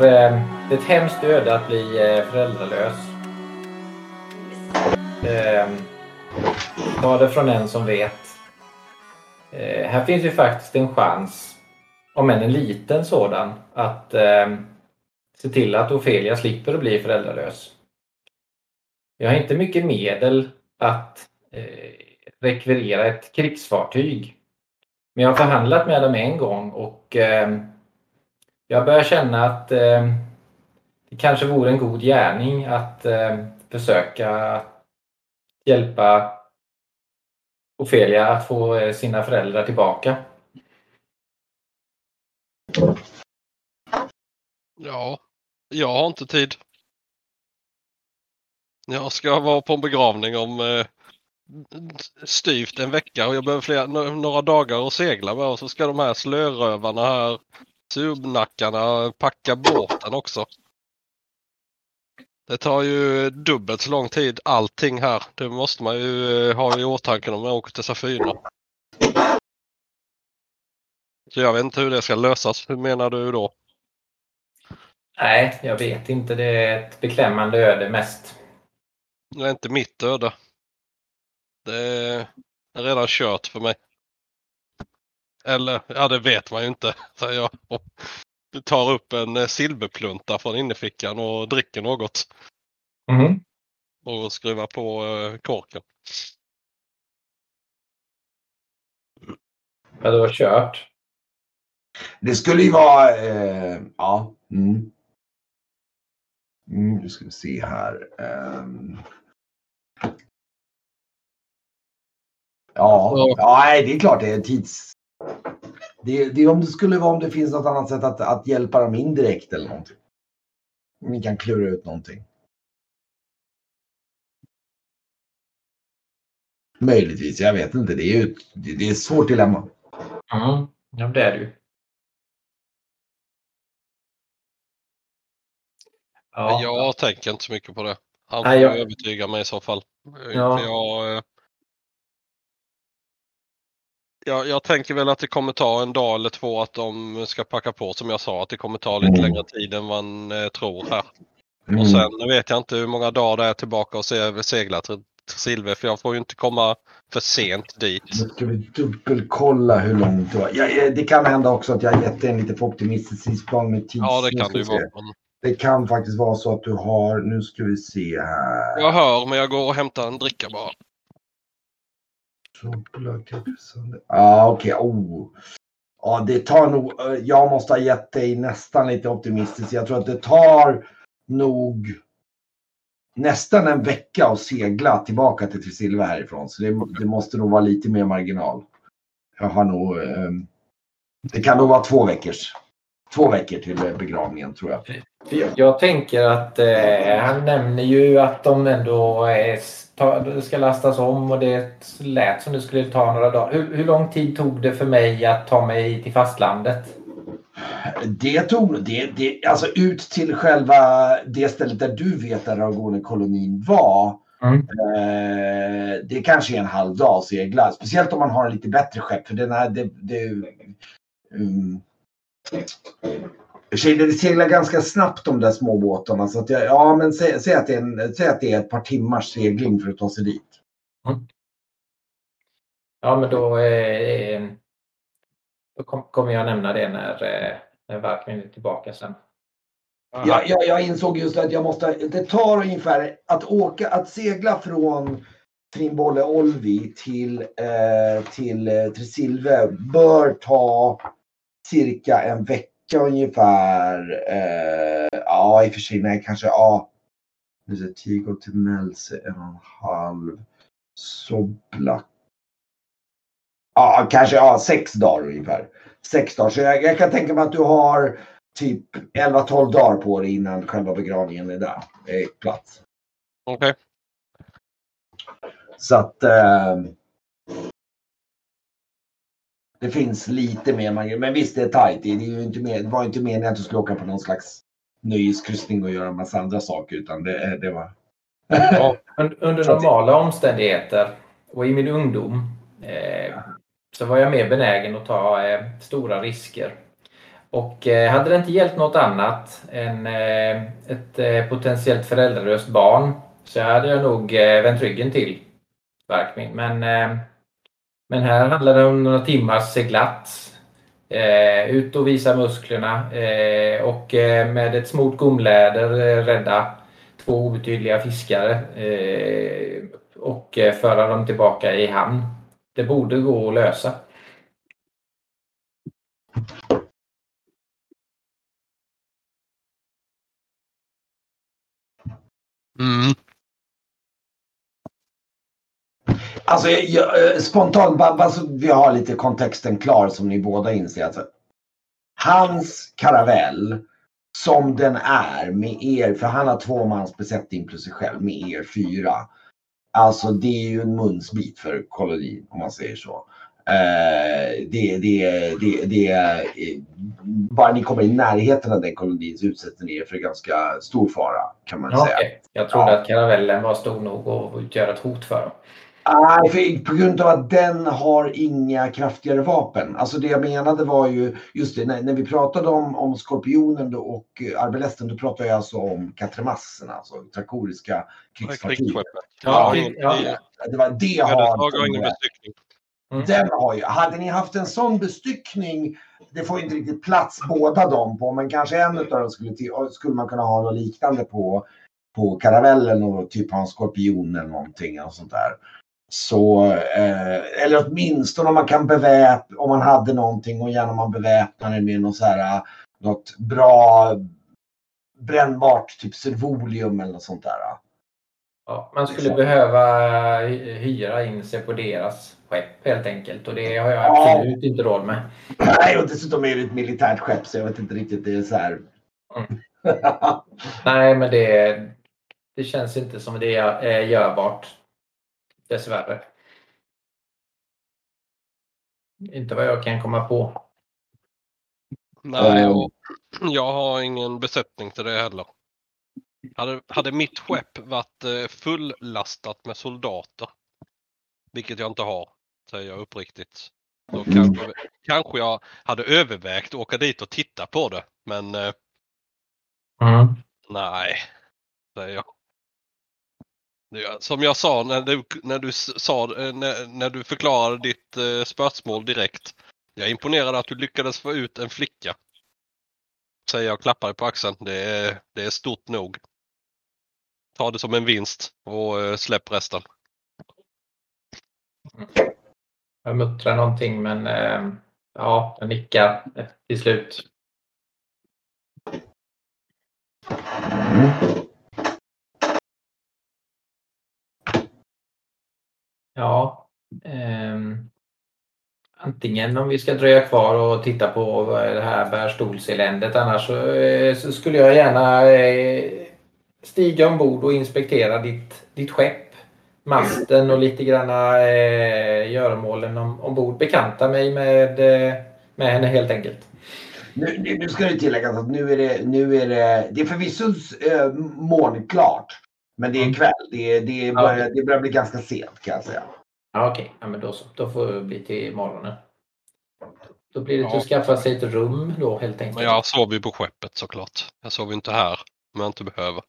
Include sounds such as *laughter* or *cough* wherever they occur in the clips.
Det är, eh, det är ett hemskt öde att bli eh, föräldralös. Eh, ta det från en som vet. Eh, här finns ju faktiskt en chans, om än en liten sådan, att ehm, se till att Ofelia slipper att bli föräldralös. Jag har inte mycket medel att eh, rekvirera ett krigsfartyg. Men jag har förhandlat med dem en gång och eh, jag börjar känna att eh, det kanske vore en god gärning att eh, försöka hjälpa Ofelia att få eh, sina föräldrar tillbaka. Ja, jag har inte tid. Jag ska vara på en begravning om eh, styvt en vecka och jag behöver flera, några dagar att segla med och så ska de här slörövarna här, subnackarna, packa båten också. Det tar ju dubbelt så lång tid allting här. Det måste man ju eh, ha i åtanke om man åker till Safina. Så jag vet inte hur det ska lösas. Hur menar du då? Nej, jag vet inte. Det är ett beklämmande öde mest. Det är inte mitt öde. Det är redan kört för mig. Eller, ja det vet man ju inte, säger jag. Du tar upp en eh, silverplunta från innerfickan och dricker något. Mm. Och skruvar på eh, korken. Ja, det var kört. Det skulle ju vara, eh, ja. Mm. Mm, nu ska vi se här. Um. Ja, ja, nej, det är klart det är tids... Det, det är om det skulle vara om det finns något annat sätt att, att hjälpa dem indirekt eller någonting. Ni kan klura ut någonting. Möjligtvis, jag vet inte. Det är ju det är ett svårt dilemma. Mm. Ja, det är det ju. Ja. Jag tänker inte så mycket på det. Han får Nej, jag- övertyga mig i så fall. Ja. Jag, eh, jag, jag tänker väl att det kommer ta en dag eller två att de ska packa på som jag sa. Att det kommer ta lite Mm. längre tid än man eh, tror här. Mm. Och sen vet jag inte hur många dagar det är tillbaka och se, segla till, Silver. För jag får ju inte komma för sent dit. Nu ska vi dubbelkolla hur långt det var. Ja, ja, det kan hända också att jag har gett en lite för optimistisk tidsplan med tids... Ja det kan det ju vara. Det kan faktiskt vara så att du har, nu ska vi se här. Jag hör men jag går och hämtar en dricka bara. Ja, okej. Oh. Ja, det tar nog, eh, jag måste ha gett dig nästan lite optimistiskt. Jag tror att det tar nog nästan en vecka att segla tillbaka till Trisilva härifrån. Så det, det måste nog vara lite mer marginal. Jag har nog, eh, det kan nog vara två veckors. Två veckor till begravningen tror jag. Jag, jag tänker att eh, han nämner ju att de ändå är, ta, ska lastas om och det lät som det skulle ta några dagar. Hur, hur lång tid tog det för mig att ta mig till fastlandet? Det tog, det, det, alltså ut till själva det stället där du vet där Aragone-kolonin var. Mm. Eh, det kanske är en halv dag att segla. Speciellt om man har en lite bättre skepp. För den här, det, det, um, det seglar ganska snabbt de där små båtarna. Så att jag, ja, men säg, säg, att det är en, säg att det är ett par timmars segling för att ta sig dit. Ja, men då, eh, då kom, kommer jag nämna det när, eh, när Varkmin är tillbaka sen. Jag, jag, jag insåg just att jag måste, det tar ungefär att åka, att segla från Trimbolle Olvi till, eh, till eh, Tresilve bör ta cirka en vecka ungefär. Eh, ja, i och för sig, nej, kanske ja. Nu ser Tigo till Melse en och en halv. Sobla. Ja, kanske ja, sex dagar ungefär. Sex dagar. Så jag, jag kan tänka mig att du har typ 11-12 dagar på dig innan själva begravningen är där. Är plats. Okej. Så att eh, det finns lite mer. Men visst, det är tajt. Det, är ju inte mer, det var inte meningen att du skulle åka på någon slags nöjeskryssning och göra en massa andra saker. Utan det, det var... Ja, *laughs* un- under normala omständigheter och i min ungdom eh, så var jag mer benägen att ta eh, stora risker. Och eh, hade det inte hjälpt något annat än eh, ett eh, potentiellt föräldralöst barn så hade jag nog vänt ryggen till. Men, men här handlar det om några timmars seglats. Eh, ut och visa musklerna eh, och eh, med ett smort gomläder rädda två obetydliga fiskare och föra dem tillbaka i hamn. Det borde gå att lösa. Mm. Alltså, jag, eh, spontant, bara så vi har lite kontexten klar som ni båda inser. Alltså, hans karavell som den är med er, för han har två mans besättning plus sig själv, med er fyra. Alltså det är ju en munsbit för kolonin om man säger så. Eh, det, det, det, det, bara ni kommer i närheten av den kolonin så utsätter ni er för ganska stor fara kan man ja, säga. Okay. Jag trodde ja. att karavellen var stor nog att utgöra ett hot för dem. Nej, för på grund av att den har inga kraftigare vapen. Alltså det jag menade var ju, just det, när, när vi pratade om, om skorpionen då och arbelesten, då pratade jag alltså om katremasserna, alltså trakoriska krigsfartyg. Ja, ja, ja, det var det har... Mm. Den har ju, hade ni haft en sån bestyckning, det får inte riktigt plats båda dem på, men kanske en av dem skulle, skulle man kunna ha något liknande på, på karavellen och typ ha en skorpion eller någonting och sånt där. Så, eh, eller åtminstone om man kan beväpna, om man hade någonting och gärna man beväpnar det med något så här, något bra brännbart, typ servolium eller något sånt där. Ja, man skulle behöva hyra in sig på deras skepp helt enkelt och det har jag absolut ja. inte råd med. Nej, och dessutom är det ett militärt skepp så jag vet inte riktigt, det är så här. Mm. Nej, men det, det känns inte som det är görbart. Dessvärre. Inte vad jag kan komma på. Nej, och jag har ingen besättning till det heller. Hade, hade mitt skepp varit eh, fullastat med soldater, vilket jag inte har, säger jag uppriktigt, då mm. kanske, kanske jag hade övervägt att åka dit och titta på det. Men eh, mm. nej, säger jag. Som jag sa när du, när du, sa, eh, när, när du förklarade ditt eh, spörsmål direkt. Jag är imponerad att du lyckades få ut en flicka. Säger jag och klappar på axeln. Det är, det är stort nog. Ta det som en vinst och eh, släpp resten. Jag muttrar någonting men eh, ja, jag nickar till slut. Ja. Um, antingen om vi ska dröja kvar och titta på det här bärstolseländet annars så, eh, så skulle jag gärna eh, stiga ombord och inspektera ditt, ditt skepp. Masten och lite granna eh, göromålen om, ombord. Bekanta mig med, eh, med henne helt enkelt. Nu, nu ska det tilläggas att nu är det, nu är det, det är förvisso eh, månklart. Men det är kväll. Det, det, börjar, det börjar bli ganska sent kan jag säga. Okej, okay. ja, men då så. Då får det bli till morgonen. Då blir det ja. att skaffa sig ett rum då helt enkelt. Men jag sover ju på skeppet såklart. Jag sover inte här om jag inte behöver.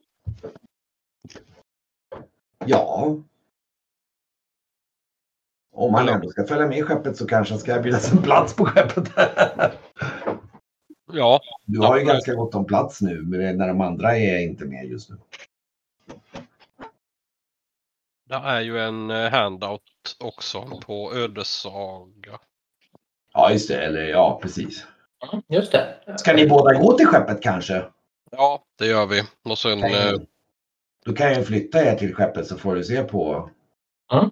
Ja. Om han ändå ska följa med skeppet så kanske ska erbjudas en plats på skeppet. ja. Du har ju ganska gott om plats nu när de andra är inte med just nu. Det är ju en eh, handout också på ödessaga. Ja, just det. Eller ja, precis. Just det. Ska ni båda gå till skeppet kanske? Ja, det gör vi. Och sen... Eh... Då kan jag flytta er till skeppet så får du se på... Mm.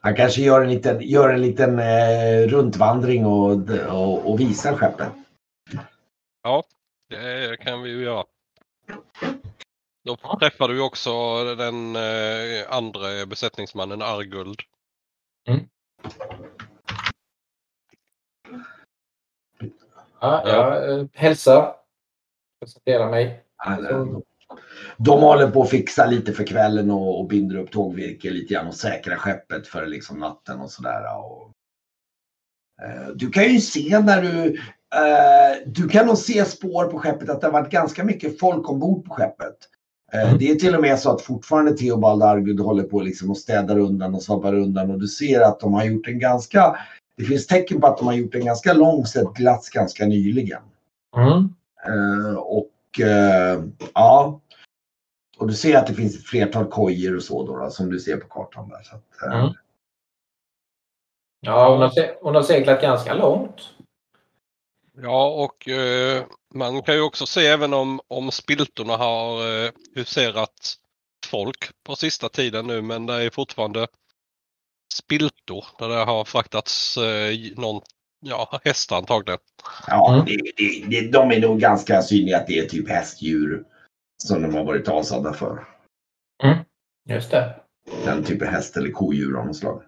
Han kanske gör en liten, gör en liten eh, runtvandring och, och, och visar skeppet. Ja, det kan vi ju göra. Då träffar du också den eh, andra besättningsmannen Arguld. Mm. Ja, jag eh, hälsar. Presenterar mig. De håller på att fixa lite för kvällen och, och binder upp tågvirke lite grann och säkra skeppet för liksom natten och sådär. Och... Eh, du kan ju se när du... Eh, du kan nog se spår på skeppet att det har varit ganska mycket folk ombord på skeppet. Eh, Mm. Det är till och med så att fortfarande Theobald Argud håller på liksom och städar undan och svabbar undan och du ser att de har gjort en ganska... Det finns tecken på att de har gjort en ganska lång seglats ganska nyligen. Mm. Eh, och eh, ja. Och du ser att det finns ett flertal kojor och så då, då som du ser på kartan där. Så att, Mm. Ja, hon har, hon har seglat ganska långt. Ja, och eh, man kan ju också se även om, om spiltorna har eh, huserat folk på sista tiden nu, men det är fortfarande spiltor där det har fraktats eh, någon, ja, hästar antagligen. Ja, Mm. det, det, det, de är nog ganska synliga att det är typ hästdjur som de har varit avsadda för. Just det. Den typen häst eller kodjur av något slag.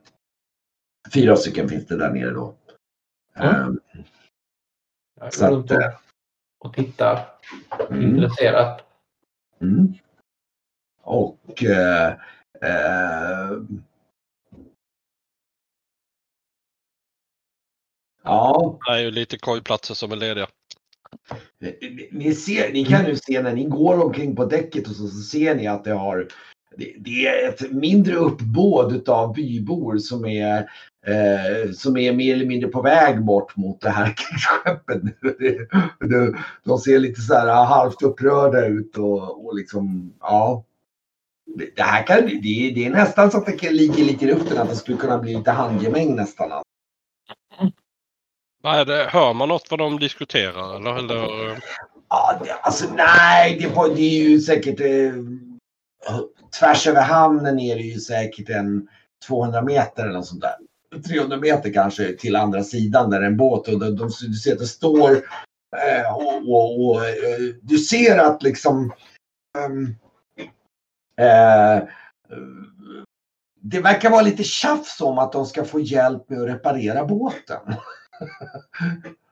Fyra stycken finns det där nere då. Mm. Ehm, Jag Så går runt och, och tittar mm, intresserat. mm. Och eh, eh, Ja, Det är ju lite kojplatser som är lediga. Ni, ser, ni kan nu se när ni går omkring på däcket och så, så ser ni att det har det, det är ett mindre uppbåd av bybor som är, eh, som är mer eller mindre på väg bort mot det här *laughs* krigsskeppet. de, de ser lite så här halvt upprörda ut och, och liksom, ja. Det, här kan, det, det är nästan så att det kan ligga lite i luften att det skulle kunna bli lite handgemäng nästan. Vad är det, hör man något vad de diskuterar eller? eller Ja, det, alltså nej, det, det är ju säkert eh, tvärs över hamnen är det ju säkert en 200 meter eller något sånt där. 300 meter kanske till andra sidan där en båt och de, de, du ser att det står eh, och, och, och eh, du ser att liksom ehm, eh, det verkar vara lite tjafs om att de ska få hjälp med att reparera båten. *laughs*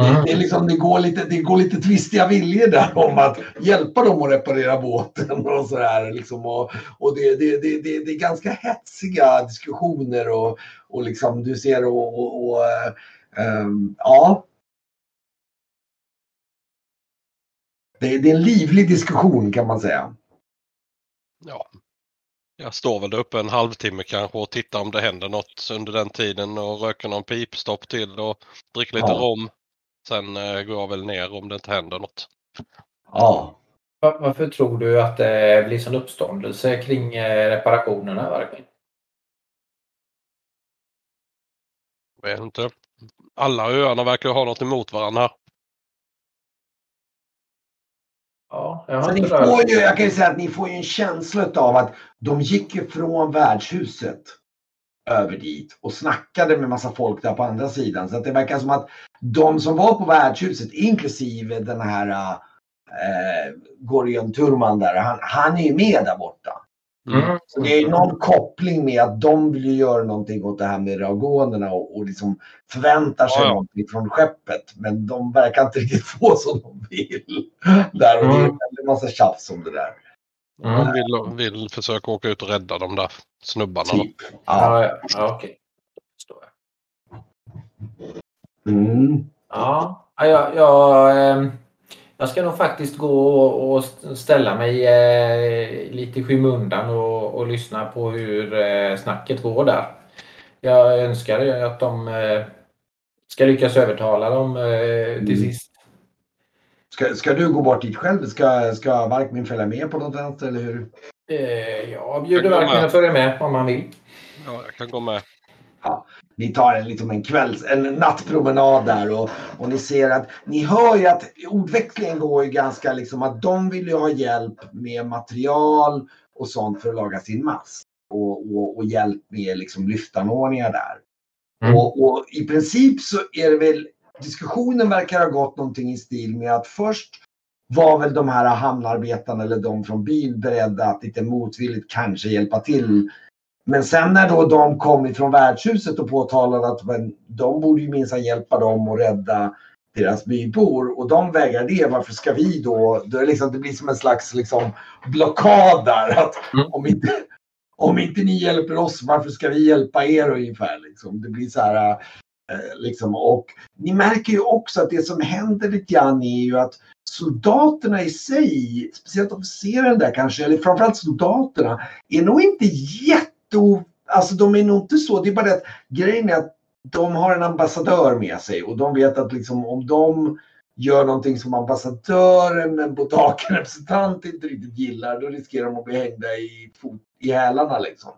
Mm. Det, är liksom, det, går lite, det går lite tvistiga viljor där om att hjälpa dem att reparera båten *laughs* och sådär. Liksom, och och det, det, det, det, det är ganska hetsiga diskussioner och, och liksom du ser och, och, och ehm, ja. Det, det är en livlig diskussion kan man säga. ja. Jag står väl där uppe en halvtimme kanske och tittar om det händer något under den tiden och röker någon pipstopp till och dricker lite Ja. rom. Sen eh, går jag väl ner om det inte händer något. Ja. Va- Varför tror du att det blir sån uppståndelse kring eh, reparationerna? Verkligen? Vet inte. Alla öarna verkar ha något emot varandra. Ja, jag ni får ju, jag kan ju säga att ni får ju en känsla av att de gick ju från värdshuset över dit och snackade med massa folk där på andra sidan. Så att det verkar som att de som var på värdshuset, inklusive den här eh, Gorion Turman där, han, han är ju med där borta. Mm. Så det är någon koppling med att de vill ju göra någonting åt det här med dragonerna och, och liksom förväntar sig Ja, någonting från skeppet. Men de verkar inte riktigt få som de vill. Där och det är Mm. en väldig massa tjafs om det där. Mm. De vill, vill försöka åka ut och rädda de där snubbarna. Typ. Ja. Ja, ja, ja okej. Förstår jag. Mm. Ja, ja, jag, jag, ehm, jag ska nog faktiskt gå och ställa mig eh, lite i skymundan och, och lyssna på hur eh, snacket går där. Jag önskar ju att de eh, ska lyckas övertala dem till Mm. sist. Ska, ska du gå bort dit själv? Ska, ska Varkmin följa med på något vänster eller hur? Eh, jag bjuder med. att följa med om man vill. Ja, jag kan gå med. Ni tar en, liksom en kvälls, en nattpromenad där och, och ni ser att ni hör ju att ordväxlingen går ju ganska liksom att de vill ju ha hjälp med material och sånt för att laga sin mast. Och, och, och hjälp med liksom lyftanordningar där. Mm. Och, och i princip så är det väl diskussionen verkar ha gått någonting i stil med att först var väl de här hamnarbetarna eller de från byn beredda att lite motvilligt kanske hjälpa till men sen när då de kom ifrån värdshuset och påtalade att men, de borde ju minsann hjälpa dem och rädda deras bybor och de vägrar det, varför ska vi då? det, liksom, det blir som en slags liksom, blockad där. Att Mm. om, inte, om inte ni hjälper oss, varför ska vi hjälpa er ungefär? Liksom. Det blir så här, Eh, liksom. Och ni märker ju också att det som händer lite grann är ju att soldaterna i sig, speciellt officeraren där kanske, eller framförallt soldaterna, är nog inte jätte... Alltså de är nog inte så, det är bara det att grejen är att de har en ambassadör med sig och de vet att liksom om de gör någonting som ambassadören, en botakenrepresentant inte riktigt gillar, då riskerar de att bli hängda i, i hälarna liksom.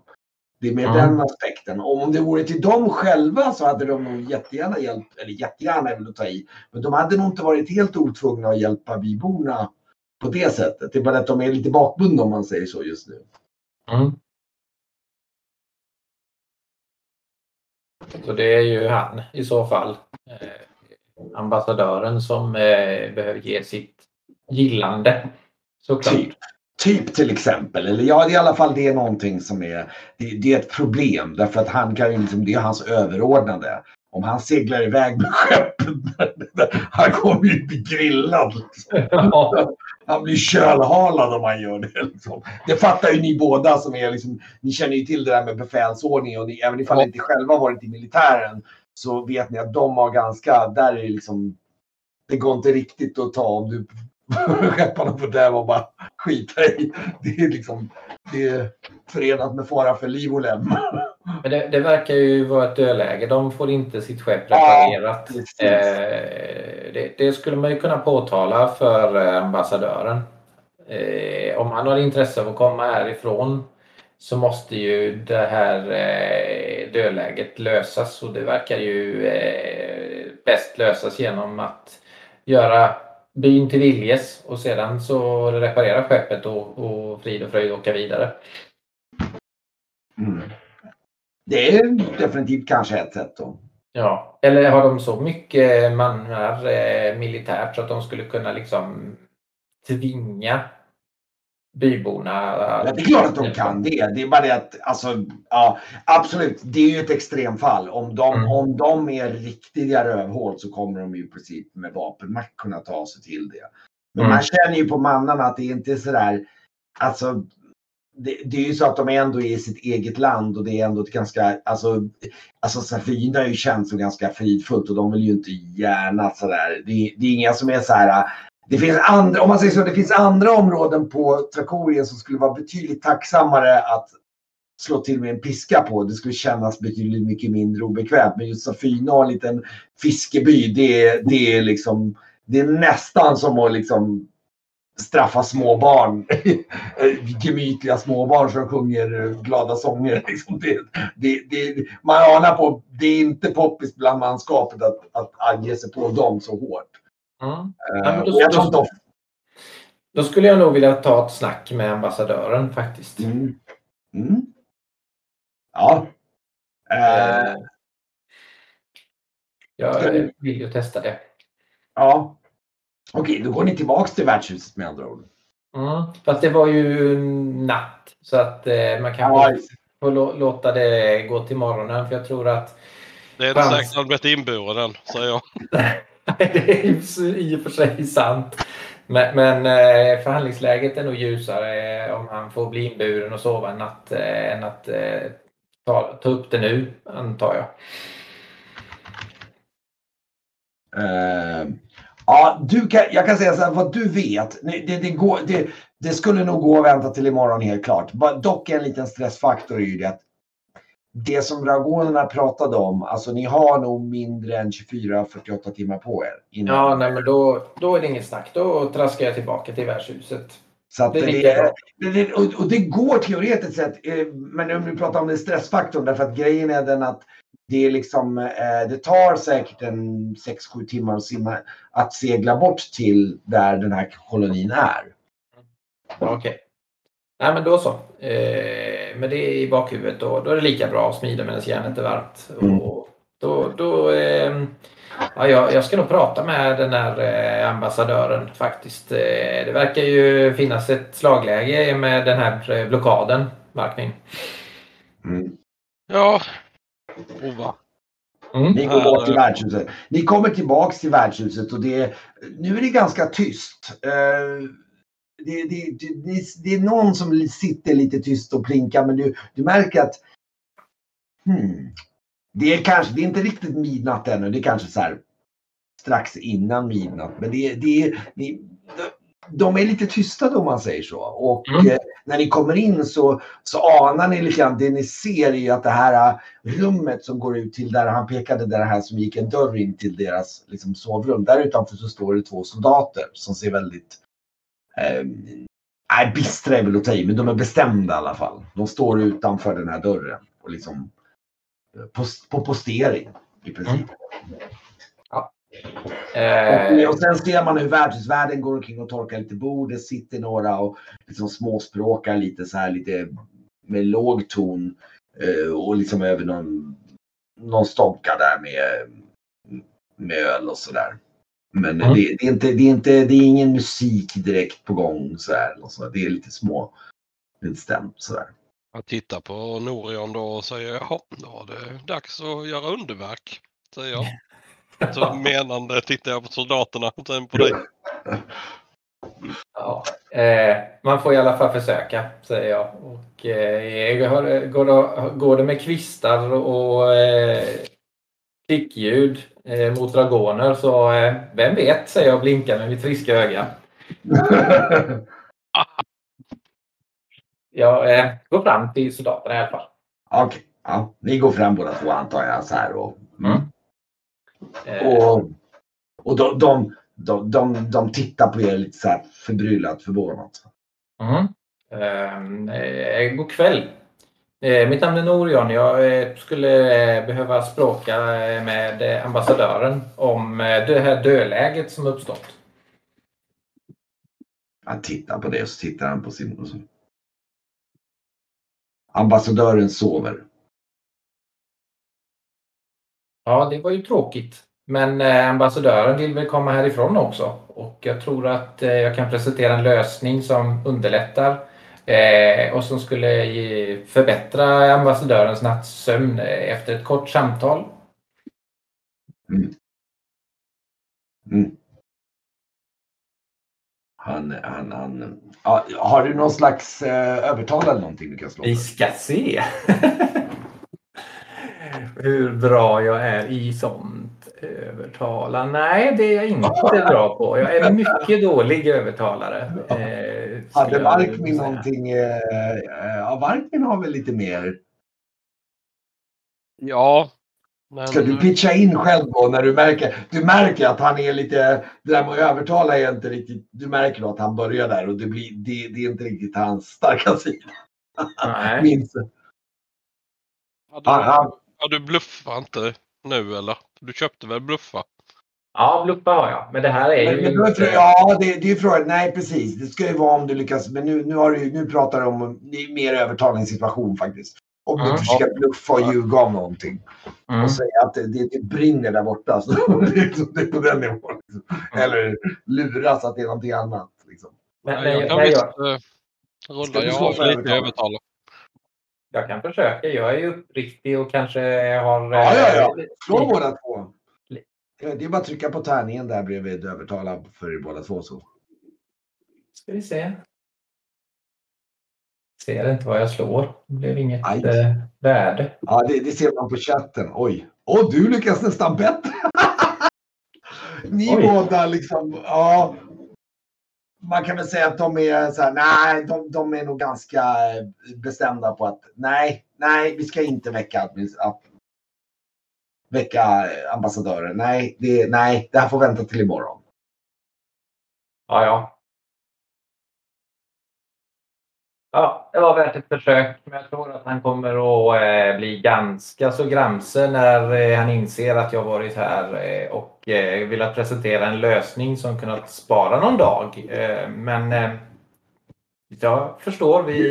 Det är mer mm. den aspekten. Och om det vore till dem själva så hade de nog jättegärna hjälpt, eller jättegärna är väl att ta i, men de hade nog inte varit helt otvungna att hjälpa byborna på det sättet. Det är bara att de är lite bakbundna om man säger så just nu. Mm. Så det är ju han i så fall, eh, ambassadören som eh, behöver ge sitt gillande. Såklart. Typ. Typ till exempel, eller ja i alla fall det är någonting som är, det, det är ett problem därför att han kan ju liksom, det är hans överordnade. Om han seglar iväg med skeppet, *laughs* han kommer ju bli grillad. Liksom. Han blir kölhalad om han gör det. Liksom. Det fattar ju ni båda som är liksom, ni känner ju till det där med befälsordning och ni, även ifall ni inte själva varit i militären så vet ni att de har ganska, där är det liksom, det går inte riktigt att ta om du *laughs* skepparna får där och bara skita i. Det är liksom det är förenat med fara för liv och lem. *laughs* Men det, det, verkar ju vara ett dödläge. De får inte sitt skepp reparerat. Ja, eh, det, det, skulle man ju kunna påtala för eh, ambassadören. Eh, om han har intresse av att komma härifrån så måste ju det här eh, dödläget lösas och det verkar ju eh, bäst lösas genom att göra byn till viljes och sedan så reparera skeppet och, och frid och fröjd åka vidare. Mm. Det är definitivt kanske ett sätt då. Ja, eller har de så mycket mannar eh, militärt så att de skulle kunna liksom tvinga byborna. Ja, det är klart att de kan det. Det är bara det att, alltså, ja, absolut, det är ju ett extremfall. Om de, mm. om de är riktiga rövhål så kommer de ju i princip med vapenmakt kunna ta sig till det. Men mm. man känner ju på mannarna att det inte är sådär, alltså det, det, är ju så att de ändå är i sitt eget land och det är ändå ett ganska, alltså, alltså Safina är ju känt som ganska fridfullt och de vill ju inte gärna sådär, det, det är inga som är så här det finns andra, om man säger så, det finns andra områden på Trakorien som skulle vara betydligt tacksammare att slå till med en piska på. Det skulle kännas betydligt mycket mindre obekvämt. Men just Safina och en liten fiskeby, det, det är liksom, det är nästan som att liksom straffa småbarn. *laughs* Gemytliga småbarn som sjunger glada sånger. Liksom det, det, det, man anar på, det är inte poppis bland manskapet att, att ange sig på dem så hårt. Mm. Ja, då, då, då, då, skulle jag nog vilja ta ett snack med ambassadören faktiskt. Mm. Mm. Ja. Uh, jag vill ju testa det. Ja. Okej, då går ni tillbaks till värdshuset med andra ord. Mm. Fast det var ju natt så att eh, man kan ja. få låta det gå till morgonen för jag tror att det är inte säkert att han blivit inburen, säger jag. *laughs* det är i och för sig sant. Men, men eh, förhandlingsläget är nog ljusare om han får bli inburen och sova en natt eh, än att eh, ta, ta upp det nu, antar jag. Uh, ja, du kan, jag kan säga så här, vad du vet. Det, det, går, det, det, skulle nog gå att vänta till imorgon helt klart. Dock en liten stressfaktor är ju det att det som dragonerna pratade om, alltså ni har nog mindre än 24-48 timmar på er. Innan. Ja, nej, men då, då är det inget snack. Då traskar jag tillbaka till värdshuset. Så det, det, det, och, och det går teoretiskt sett, eh, men om vi pratar om den stressfaktorn, därför att grejen är den att det, är liksom, eh, det tar säkert en 6-7 timmar att, simma, att segla bort till där den här kolonin är. Okej. Okay. Nej men då så. Eh, med det i bakhuvudet då, då är det lika bra att smida medan järnet är varmt. Mm. Och då, då, eh, ja, jag, jag, ska nog prata med den här eh, ambassadören faktiskt. Eh, det verkar ju finnas ett slagläge med den här eh, blockaden, Markmin. Mm. Ja, prova. Mm. Ni går bort till värdshuset. Ni kommer tillbaks till värdshuset och det, nu är det ganska tyst. Uh, det, det, det, det, är någon som sitter lite tyst och plinkar men du, du märker att hmm, det är kanske, det är inte riktigt midnatt ännu. Det är kanske så här strax innan midnatt. Men det, det, det, de är lite tysta om man säger så. Och mm. eh, när ni kommer in så, så anar ni lite grann, det ni ser är ju att det här äh, rummet som går ut till där han pekade, där här som gick en dörr in till deras liksom, sovrum. Där utanför så står det två soldater som ser väldigt Nej, bistra är väl att ta i, men de är bestämda i alla fall. De står utanför den här dörren och liksom på, på postering i princip. Mm. Eh, och, sen ser man hur världshusvärden går omkring och torkar lite bord. Det sitter några och liksom småspråkar lite så här lite med låg ton. Eh, och liksom över någon, någon stånka där med, med öl och sådär. Men mm. det, det, är inte, det, är inte, det är ingen musik direkt på gång så här. Så det är lite små, lite stämt sådär. Jag tittar på Norion då och säger jaha, då är det dags att göra underverk. Säger jag. *laughs* Så menande tittar jag på soldaterna och sen på dig. Ja, eh, man får i alla fall försöka, säger jag. Och, eh, går, det, går det med kvistar och eh, klickljud eh, mot dragoner så eh, vem vet, säger jag och blinkar med mitt friska öga. *laughs* jag eh, går fram till soldaterna i alla fall. Okej, okay. ja, ni går fram båda två antar jag. Så här och, mm. Eh. Och, och de, de, de, de, de tittar på er lite så här förbryllat, förvånat. Mm. Eh, god kväll. Eh, mitt namn är Norion. Jag eh, skulle eh, behöva språka med ambassadören om det här dödläget som uppstått. Han tittar på det och så tittar han på sin... Ambassadören sover. Ja, det var ju tråkigt. Men ambassadören vill väl komma härifrån också. Och jag tror att jag kan presentera en lösning som underlättar eh, och som skulle ge, förbättra ambassadörens nattsömn eh, efter ett kort samtal. Mm. Mm. Han, han, han, ja, har du någon slags eh, övertal eller någonting du kan slå? Vi ska se. *laughs* hur bra jag är i sånt. Övertala? Nej, det är jag inte bra på. Jag är mycket dålig övertalare. Eh, Hade Varkmin någonting? Eh, ja, Varkmin har väl lite mer? Ja. Men... Ska du pitcha in själv då när du märker, du märker att han är lite, det där med att övertala är inte riktigt, du märker att han börjar där och det, blir, det, det är inte riktigt hans starka sida. Nej. Minns. Ja, han, Ja, du bluffar inte nu eller? Du köpte väl bluffa? Ja, bluffa har jag. Men det här är men, ju... Men, inte... Ja, det, det är frågan. Nej, precis. Det ska ju vara om du lyckas. Men nu, nu, har du, nu pratar du om mer övertalningssituation faktiskt. Om du mm. försöker bluffa och ljuga om någonting. Mm. Och säga att det, det, brinner där borta. Så *laughs* det, är på den nivån. Liksom. Mm. Eller luras att det är någonting annat. Liksom. Men, men, jag kan visst jag... rulla. Jag har lite övertala. Jag kan försöka. Jag är uppriktig och kanske har... Ja, ja, ja. Eh, Slå båda två. Det är bara att trycka på tärningen där bredvid övertala för er båda två. Så. Ska vi se. Ser inte vad jag slår. Det blev inget eh, värde. Ja, det, det, ser man på chatten. Oj. Och du lyckas nästan bättre. *laughs* Ni Oj. båda liksom. Ja, man kan väl säga att de är så här, nej, de, de, är nog ganska eh, bestämda på att nej, nej, vi ska inte väcka, väcka eh, ambassadörer. Nej, det, nej, det här får vänta till imorgon. Ja, ja. Ja, det var värt ett försök. Men jag tror att han kommer att eh, bli ganska så gramse när eh, han inser att jag varit här eh, och velat presentera en lösning som kunnat spara någon dag. Men jag förstår. Vi,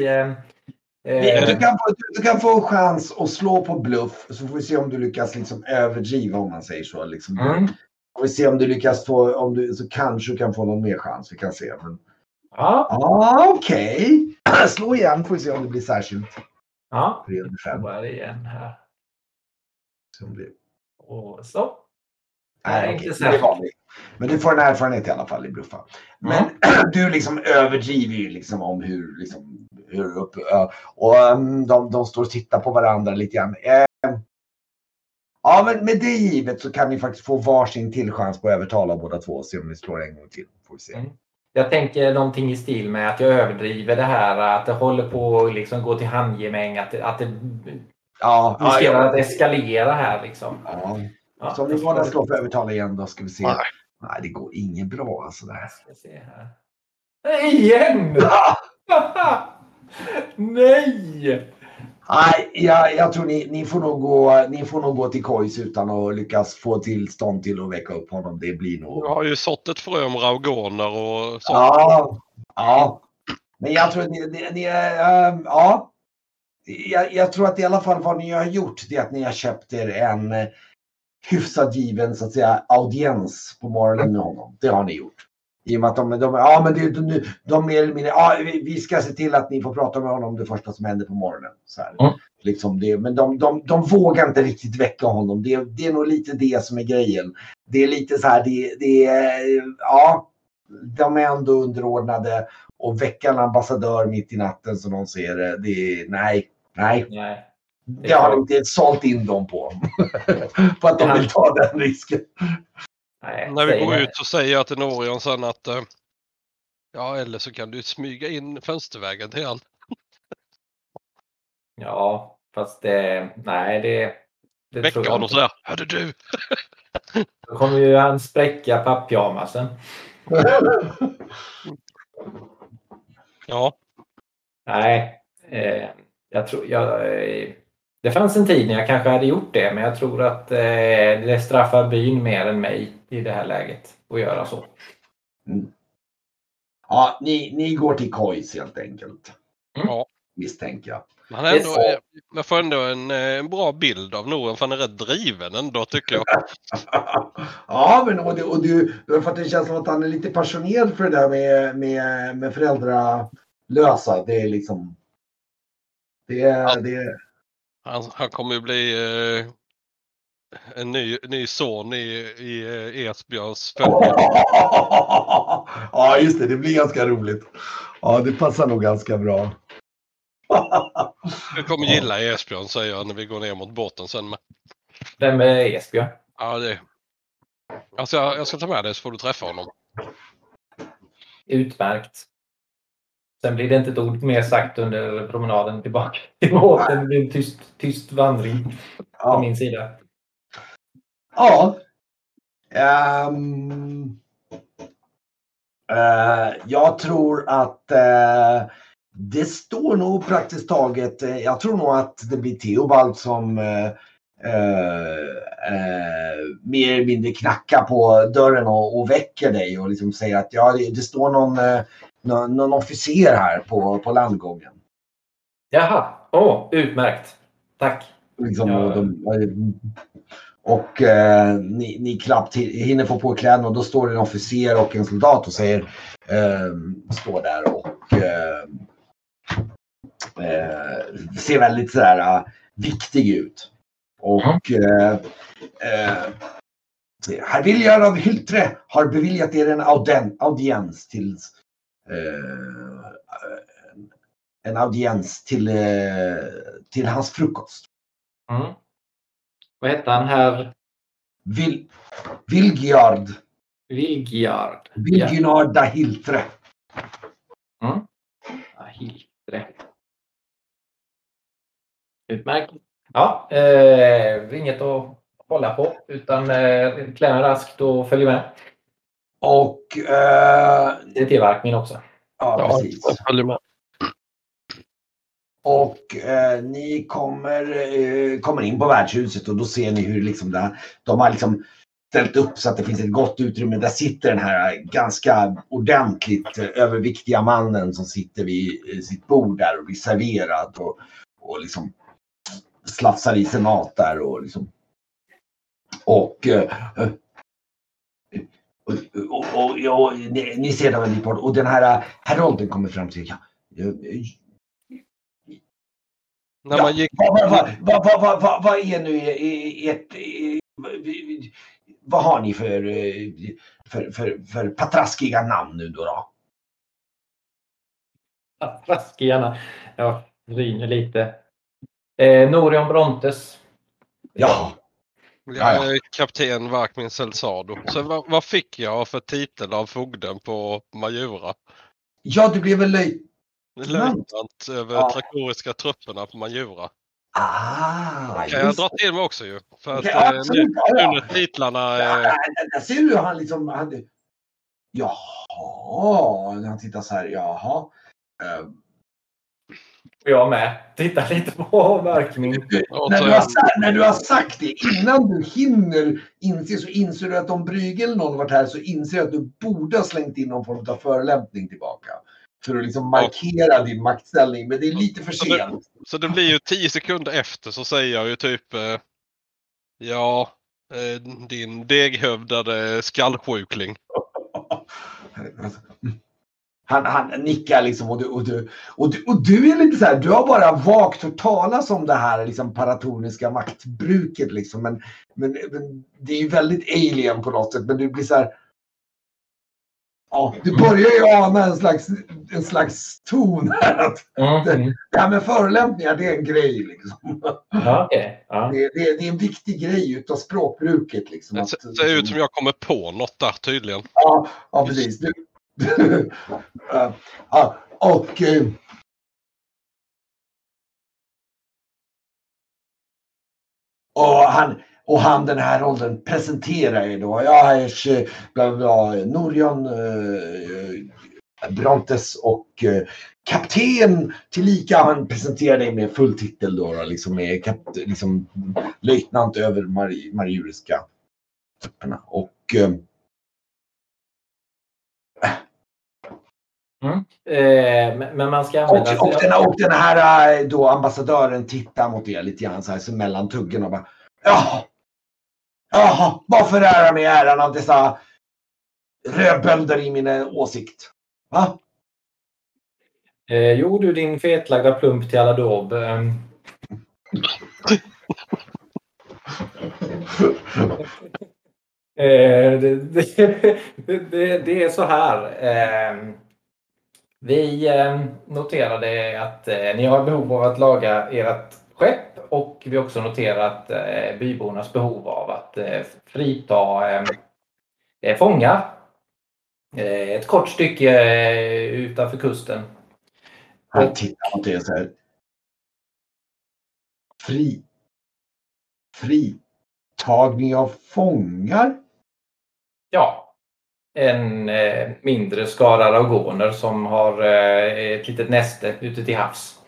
du, kan få, du kan få en chans att slå på bluff så får vi se om du lyckas liksom överdriva om man säger så. Liksom. Mm. Får vi se om du lyckas få, om du, så kanske du kan få någon mer chans. Vi kan se. Men... Ja. Ah, Okej. Okay. *clears throat* Slå igen får vi se om det blir särskilt. Ja. 305. Slå igen här. Som det... Och så. Nej, inte särskilt. Men du får en erfarenhet i alla fall i bluffa. Men mm. *clears throat* du liksom överdriver ju liksom om hur, liksom, hur upp, och um, de, de står och tittar på varandra lite grann. Eh, Ja, men med det givet så kan ni faktiskt få varsin till chans på att övertala båda två och se om ni slår en gång till. Får vi se. Mm. Jag tänker någonting i stil med att jag överdriver det här att det håller på att liksom gå till handgemäng, att det, att det Ja, riskerar ja. att eskalera här liksom. ja. Ja, Så om jag ni båda får- slår för övertala igen då ska vi se. Nej. Nej, det går inget bra alltså. Det här. Ska se här. Nej, Igen! *laughs* *laughs* Nej! Nej, jag, jag tror ni, ni, får nog gå, ni får nog gå till Kois utan att lyckas få tillstånd till att väcka upp honom. Det blir nog... Jag har ju sått ett frö om raugoner och sånt. Ja, ja. Men jag tror att ni, ni, ni äh, ja. Jag, jag tror att i alla fall vad ni har gjort det är att ni har köpt er en eh, hyfsat given så att säga audiens på morgonen med honom. Det har ni gjort. I och med att de, de, ja, men det, de, de mer eller mindre, ja, vi, vi ska se till att ni får prata med honom det första som händer på morgonen. Så här. Mm. Liksom det, men de, de, de vågar inte riktigt väcka honom. Det, det är nog lite det som är grejen. Det är lite så här, det, det ja, de är ändå underordnade och väcka en ambassadör mitt i natten som de ser det, det är, nej, nej. Nej. Det har de inte sålt in dem på. *laughs* på att de vill ta den risken. Nej, När vi går det. ut så säger jag till Norion sen att eh, ja, eller så kan du smyga in fönstervägen till han. Ja, fast det... Nej, det... det Väcka honom sådär. Hörde du? Då kommer ju han spräcka papppyjamasen. *laughs* Ja, Nej, eh, jag tror... Jag, eh, det fanns en tid när jag kanske hade gjort det, men jag tror att eh, det straffar byn mer än mig i det här läget att göra så. Ja, ni, ni går till Kois helt enkelt. ja. Misstänker jag. Han är ändå, så. jag får ändå en, eh, en bra bild av Norion för han är rätt driven ändå tycker jag. *laughs* ja, men och, det, och du, du har fått en känsla av att han är lite passionerad för det där med, med, med föräldralösa. Det är liksom... Det är... Det Han, han kommer ju bli eh, en ny, ny son i, i eh, Esbjörns *laughs* ja, just det. Det blir ganska roligt. Ja, det passar nog ganska bra. Du kommer gilla Esbjörn säger jag när vi går ner mot båten sen. Med. Den med Esbjörn. Ja, det... Alltså jag, jag ska ta med dig så får du träffa honom. Utmärkt. Sen blir det inte ett ord mer sagt under promenaden tillbaka till båten. Det blir en tyst, tyst vandring på Ja. min sida. Ja. Ehm, eh, jag tror att eh, det står nog praktiskt taget. eh, jag tror nog att det blir Theobald som mer eller mindre knackar på dörren och, och väcker dig och liksom säger att ja, det, det står någon, någon, någon officer här på, på landgången. Jaha, åh, utmärkt. Tack. Liksom, Ja. och de, och eh, ni, ni knappt hi- hinner få på kläderna och då står det en officer och en soldat och säger eh, står där och eh, eh, ser väldigt sådär uh, viktig ut. Och eh, eh, Herr Viljar av Hyltre har beviljat er en auden, audiens till eh, en audiens till, eh, till hans frukost. Mm. Vad hette han här? Vil, Vilgjard. Vilgjard. Vilgjard da Hiltre. Mm. Ja, Hiltre. Utmärkt. Ja, eh, inget att hålla på utan eh, klä raskt och följ med. Och eh, Det till Varkmin också. ja, precis. jag följer med. Och eh, ni kommer, eh, kommer in på värdshuset och då ser ni hur liksom det, de har liksom ställt upp så att det finns ett gott utrymme. Där sitter den här ganska ordentligt eh, överviktiga mannen som sitter vid eh, sitt bord där och blir serverad och, och liksom slafsar i sig mat där och liksom. Och, eh, och, och, och, och, ni, ni ser dem en bort och den här herolden kommer fram till ja, när Ja, man gick, Vad, vad, vad, vad, vad, vad, vad är nu ert... Vad har ni för, eh, för, för, för patraskiga namn nu då? då? Raskigärna. Jag ryner lite. Eh, Norion Brontes. Ja. Jag är kapten Varkmin Selsado. Så vad, vad, fick jag för titel av fogden på Majura? Ja, du blev väl löjtnant? Löjtnant över ja. trakoriska trupperna på Majura. Ah, kan jag dra till mig också ju. För att okay, absolut, nu, ja. nu titlarna... Ja, där ser du han liksom... Han, jaha, när han tittar så här, jaha. Uh, jag med. Titta lite på Markmin. när, du har, när du har sagt det, innan du hinner inse så inser du att om Brygge eller någon varit här så inser du att du borde ha slängt in någon form av förolämpning tillbaka. För att liksom markera ja. din maktställning, men det är lite för sent. Så det, så det blir ju tio sekunder efter så säger jag ju typ eh, Ja, eh, din deghövdade skallsjukling. *laughs* Han, han nickar liksom och du, och, du, och, du, och du är lite så här, du har bara vagt hört talas om det här liksom paratoniska maktbruket liksom. Men, men, men det är ju väldigt alien på något sätt. Men du blir så här. Ja, du börjar ju ana en slags, en slags ton här. Att mm. det, det här med förolämpningar, det är en grej. Liksom. Ja, okay. ja. Det, det, det, är en viktig grej utav språkbruket. Liksom, det ser ut som jag kommer på något där tydligen. Ja, ja precis. Du, *laughs* ja, och eh, och han, och han den här rollen presenterar er då. Jag är bla bla, Norion eh, Brontes och eh, kapten tillika. Han presenterar dig med full titel då, liksom med kap, liksom, löjtnant över Mariuriska trupperna. Och eh, Mm. Eh, men man ska använda... Och, och, den, och den här eh, då ambassadören tittar mot er lite grann så här så mellan tuggen och bara Jaha! Jaha, varför är mig äran av dessa rödbölder i min eh, åsikt? Va? Eh, jo du din fetlagda plump till alla dob. Eh. eh, det, det, det, det, är så här. Eh, vi eh, noterade att eh, ni har behov av att laga ert skepp och vi har också noterat eh, bybornas behov av att frita fångar. Ett kort stycke utanför kusten. Han tittar mot er så här. Fri. Fritagning av fångar? Ja, en eh, mindre skara raugoner som har eh, ett litet näste ute till havs.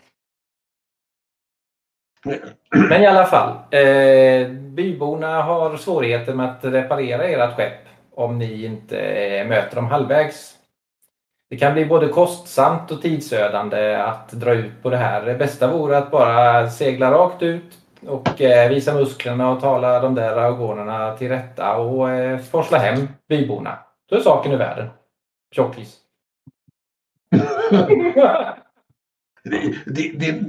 Men i alla fall, eh, byborna har svårigheter med att reparera ert skepp om ni inte eh, möter dem halvvägs. Det kan bli både kostsamt och tidsödande att dra ut på det här. Det bästa vore att bara segla rakt ut och eh, visa musklerna och tala de där raugonerna till rätta och eh, forsla hem byborna. Då är saken i världen. Tjockis. *laughs*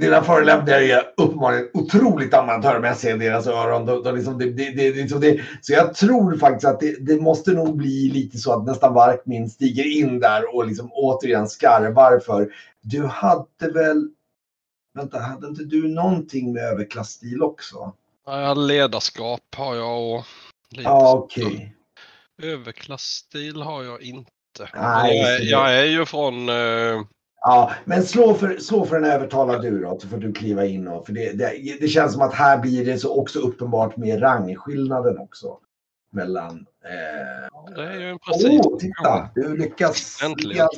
Dina förolämpningar är uppenbarligen otroligt amatörmässiga i deras öron. De, de liksom, det, det, det, liksom det, så jag tror faktiskt att det, måste nog bli lite så att nästan Varkmin stiger in där och liksom återigen skarvar för du hade väl, vänta, hade inte du någonting med överklassstil också? Ja, ledarskap har jag och lite okej. Okay. Överklassstil har jag inte. Nej, jag, är, jag är ju från... Uh... Ja, men slå för, slå för en övertalad du då, så får du kliva in. Och, för det, det, det känns som att här blir det så också uppenbart med rangskillnaden också. Mellan... Eh... Ja, det är ju en precis. Oh, titta! Du lyckas. Äntligen.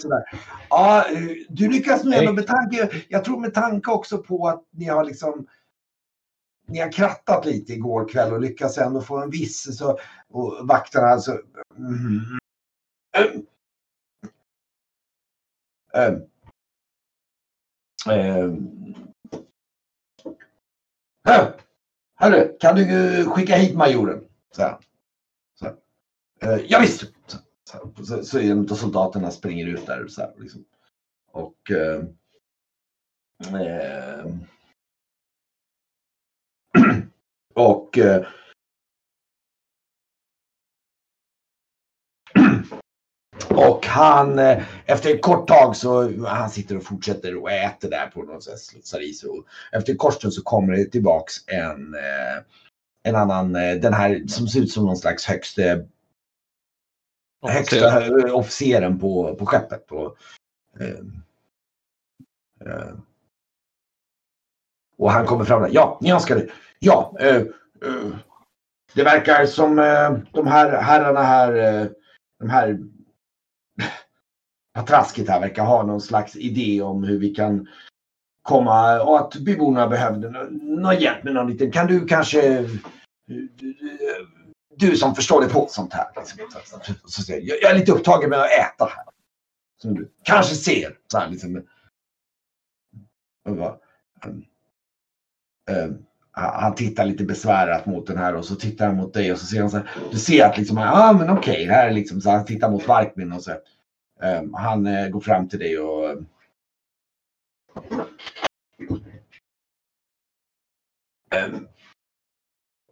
Ja, du lyckas nog ändå med tanke... Jag tror med tanke också på att ni har liksom ni har krattat lite igår kväll och lyckas ändå få en viss så, och vakterna alltså. Mm, mm, mm, Eh, hör, hörru, kan du eh, skicka hit majoren? Så här. Så här. Eh, ja, visst. Så, så, så en av soldaterna springer ut där. Så här, liksom. Och ehm, ehm. *clears throat* eh, uh, och Och han, eh, efter ett kort tag så, han sitter och fortsätter och äter där på något sätt, slutsar i sig. Och efter kort stund så kommer det tillbaks en, eh, en annan, eh, den här som ser ut som någon slags högste, högsta eh, officeren på, på skeppet. Och, eh, eh, och han kommer fram där. Ja, ni önskade. Ja, eh, eh, det verkar som de här herrarna här, de här patrasket här verkar ha någon slags idé om hur vi kan komma och att byborna behövde någon hjälp med någon liten. Kan du kanske eh, du som förstår dig på sånt här. Liksom. Jag är lite upptagen med att äta här. Som du kanske ser. Så här, liksom. Bara, um, um, han tittar lite besvärat mot den här och så tittar han mot dig och så ser han så här. Du ser att liksom, ja ah, men okej, okay, här är liksom, så han tittar mot Barkmin och så. Här, han uh, går fram till dig och um,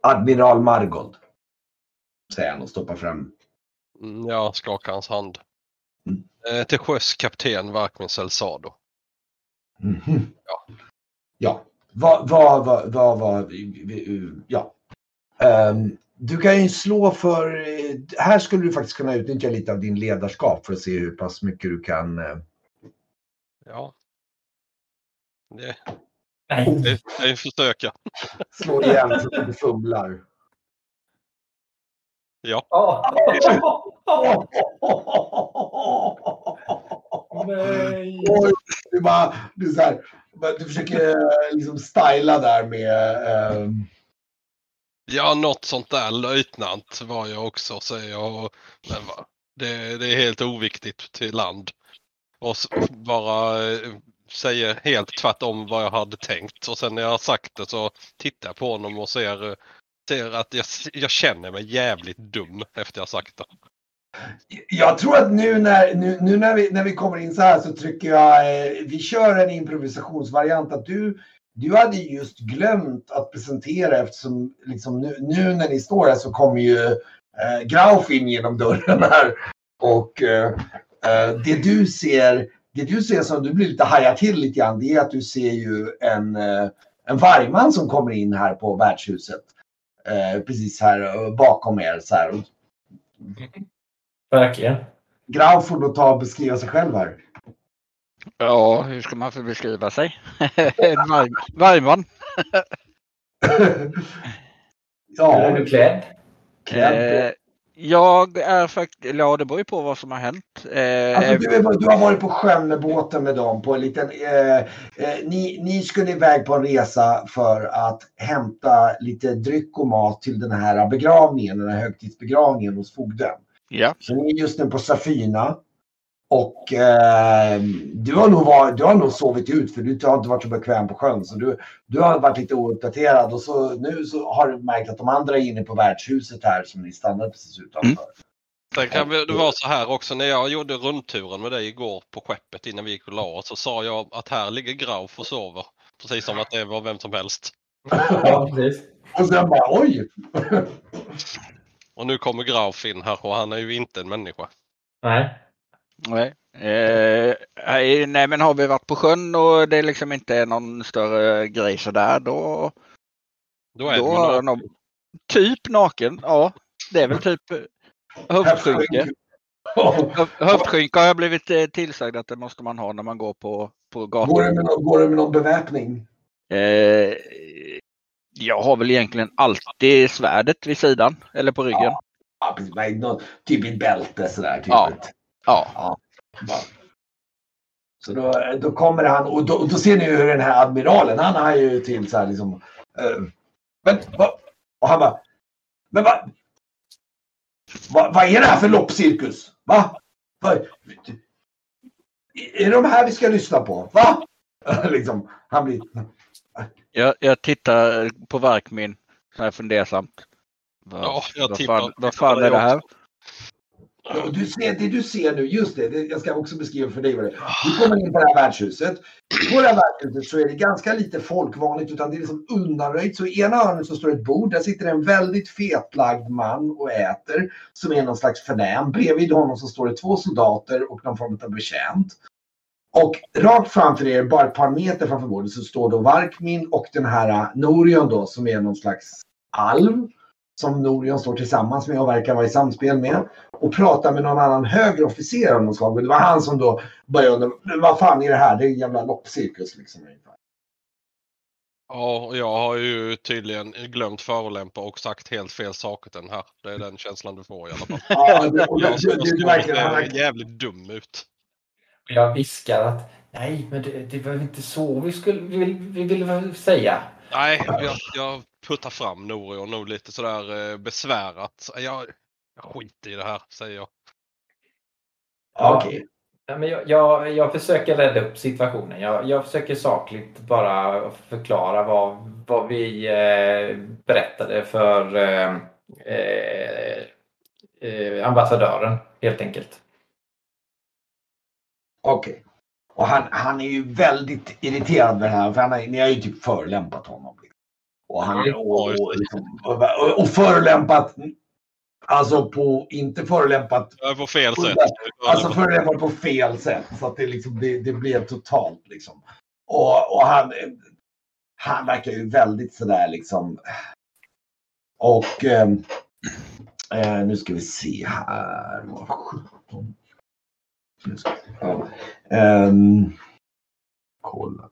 Admiral Margold. Säger han och stoppar fram. Mm, jag skakar hans hand. Mm. Eh, till sjöss kapten Varkmin Selsado. Mm -hmm. Ja. Ja. Vad, vad, vad, vad, ja. Um, du kan ju slå för, här skulle du faktiskt kunna utnyttja lite av din ledarskap för att se hur pass mycket du kan. Uh... Ja. Det, Nej. Det, det försöka. Slå igen så att du fumlar. Ja. Nej. Oj, du, bara, du, så här, du försöker liksom styla där med... Um... Ja, något sånt där löjtnant var jag också säger jag. Men va, det, det är helt oviktigt till land. Och bara eh, säger helt tvärtom vad jag hade tänkt. Och sen när jag har sagt det så tittar jag på honom och ser, ser att jag, jag känner mig jävligt dum efter jag sagt det. Jag tror att nu när, nu, nu, när, vi, när vi kommer in så här så trycker jag, eh, vi kör en improvisationsvariant att du, du hade just glömt att presentera eftersom liksom nu, nu när ni står här så kommer ju eh, Grauf in genom dörren här. Och eh, eh det du ser det du ser som du blir lite hajar till lite grann, det är att du ser ju en, eh, en vargman som kommer in här på värdshuset. Eh, precis här eh, bakom er. Så här. Verkligen. Grau får då ta och beskriva sig själv här. Ja, hur ska man beskriva sig? *laughs* en varg, vargman. ja. Är du klädd? klädd. Eh, jag är faktiskt, ja det beror ju på vad som har hänt. Eh, alltså, du, är, du, har varit på sjön med båten med dem på en liten, eh, eh, ni, ni skulle iväg på en resa för att hämta lite dryck och mat till den här begravningen, den här högtidsbegravningen hos fogden. Ja. Så ni är just nu på Safina. Och eh, du, har nog var, du har nog sovit ut för du har inte varit så bekväm på sjön. Så du, du har varit lite ouppdaterad och så, nu så har du märkt att de andra är inne på värdshuset här som ni stannade precis utanför. Mm. Sen kan det vara så här också när jag gjorde rundturen med dig igår på skeppet innan vi gick och la oss så sa jag att här ligger Grauf och sover. Precis som att det var vem som helst. Ja, precis. Och sen bara oj! och nu kommer Grauf in här och han är ju inte en människa. Nej. Nej. Eh, nej men har vi varit på sjön och det liksom inte är någon större grej sådär då. Då är då naken. Någon, typ naken, ja. Det är väl typ höftskynke. *laughs* Höftskynke har jag blivit eh, tillsagd att det måste man ha när man går på, på gatan. Går det med någon, går det med någon beväpning? Eh, jag har väl egentligen alltid svärdet vid sidan eller på ryggen. Ja, ja precis. Typ ett bälte sådär. Typ ja. Ja. ja. Så då, då kommer han och då, då, ser ni hur den här admiralen, han har ju till så här liksom. Uh, men vad? Och han bara. Men vad? Vad va är det här för loppcirkus? Va? va? Är det de här vi ska lyssna på? Va? *laughs* liksom, han blir... Jag, jag tittar på Varkmin så här fundersamt. Va, ja, jag vad fan, vad fan är det här? Du ser, det du ser nu, just det, det, jag ska också beskriva för dig vad det är. Du kommer in på det här värdshuset. På det här värdshuset så är det ganska lite folkvanligt utan det är liksom undanröjt. Så i ena hörnet så står ett bord, där sitter en väldigt fetlagd man och äter som är någon slags förnäm. Bredvid honom så står det två soldater och någon form av betjänt. Och rakt framför er, bara ett par meter framför bordet, så står då Varkmin och den här eh, Norion då som är någon slags alv som Norion står tillsammans med och verkar vara i samspel med och pratar med någon annan högre officer av något slag. Det var han som då började undra, vad fan är det här? Det är en jävla loppcirkus liksom. Ja, och jag har ju tydligen glömt förolämpa och sagt helt fel saker till den här. Det är den känslan du får i alla fall. *laughs* Ja, det, och det, Jag, jag det, jävligt dum ut. Jag viskar att nej, men det, det var inte så vi skulle vi, vill- vi ville säga. Nej, jag, jag puttar fram Norion nog lite sådär eh, besvärat. Jag, jag skiter i det här, säger jag. Okej. Ja, men jag, jag, jag försöker rädda upp situationen. Jag, jag försöker sakligt bara förklara vad, vad vi eh, berättade för eh, eh, eh, ambassadören helt enkelt. Okej. Och han, han är ju väldigt irriterad med det här för han har, ni har ju typ förolämpat honom. Och, han, och, och, liksom, och, och förolämpat, alltså på, inte förolämpat, på fel sätt. alltså förolämpat på fel sätt. Så att det, liksom, det, det blev totalt liksom. Och, och han, han verkar ju väldigt sådär liksom. Och ehm, eh, nu ska vi se här. Vad 17. Nu ska vi. Ja. Ehm, kolla.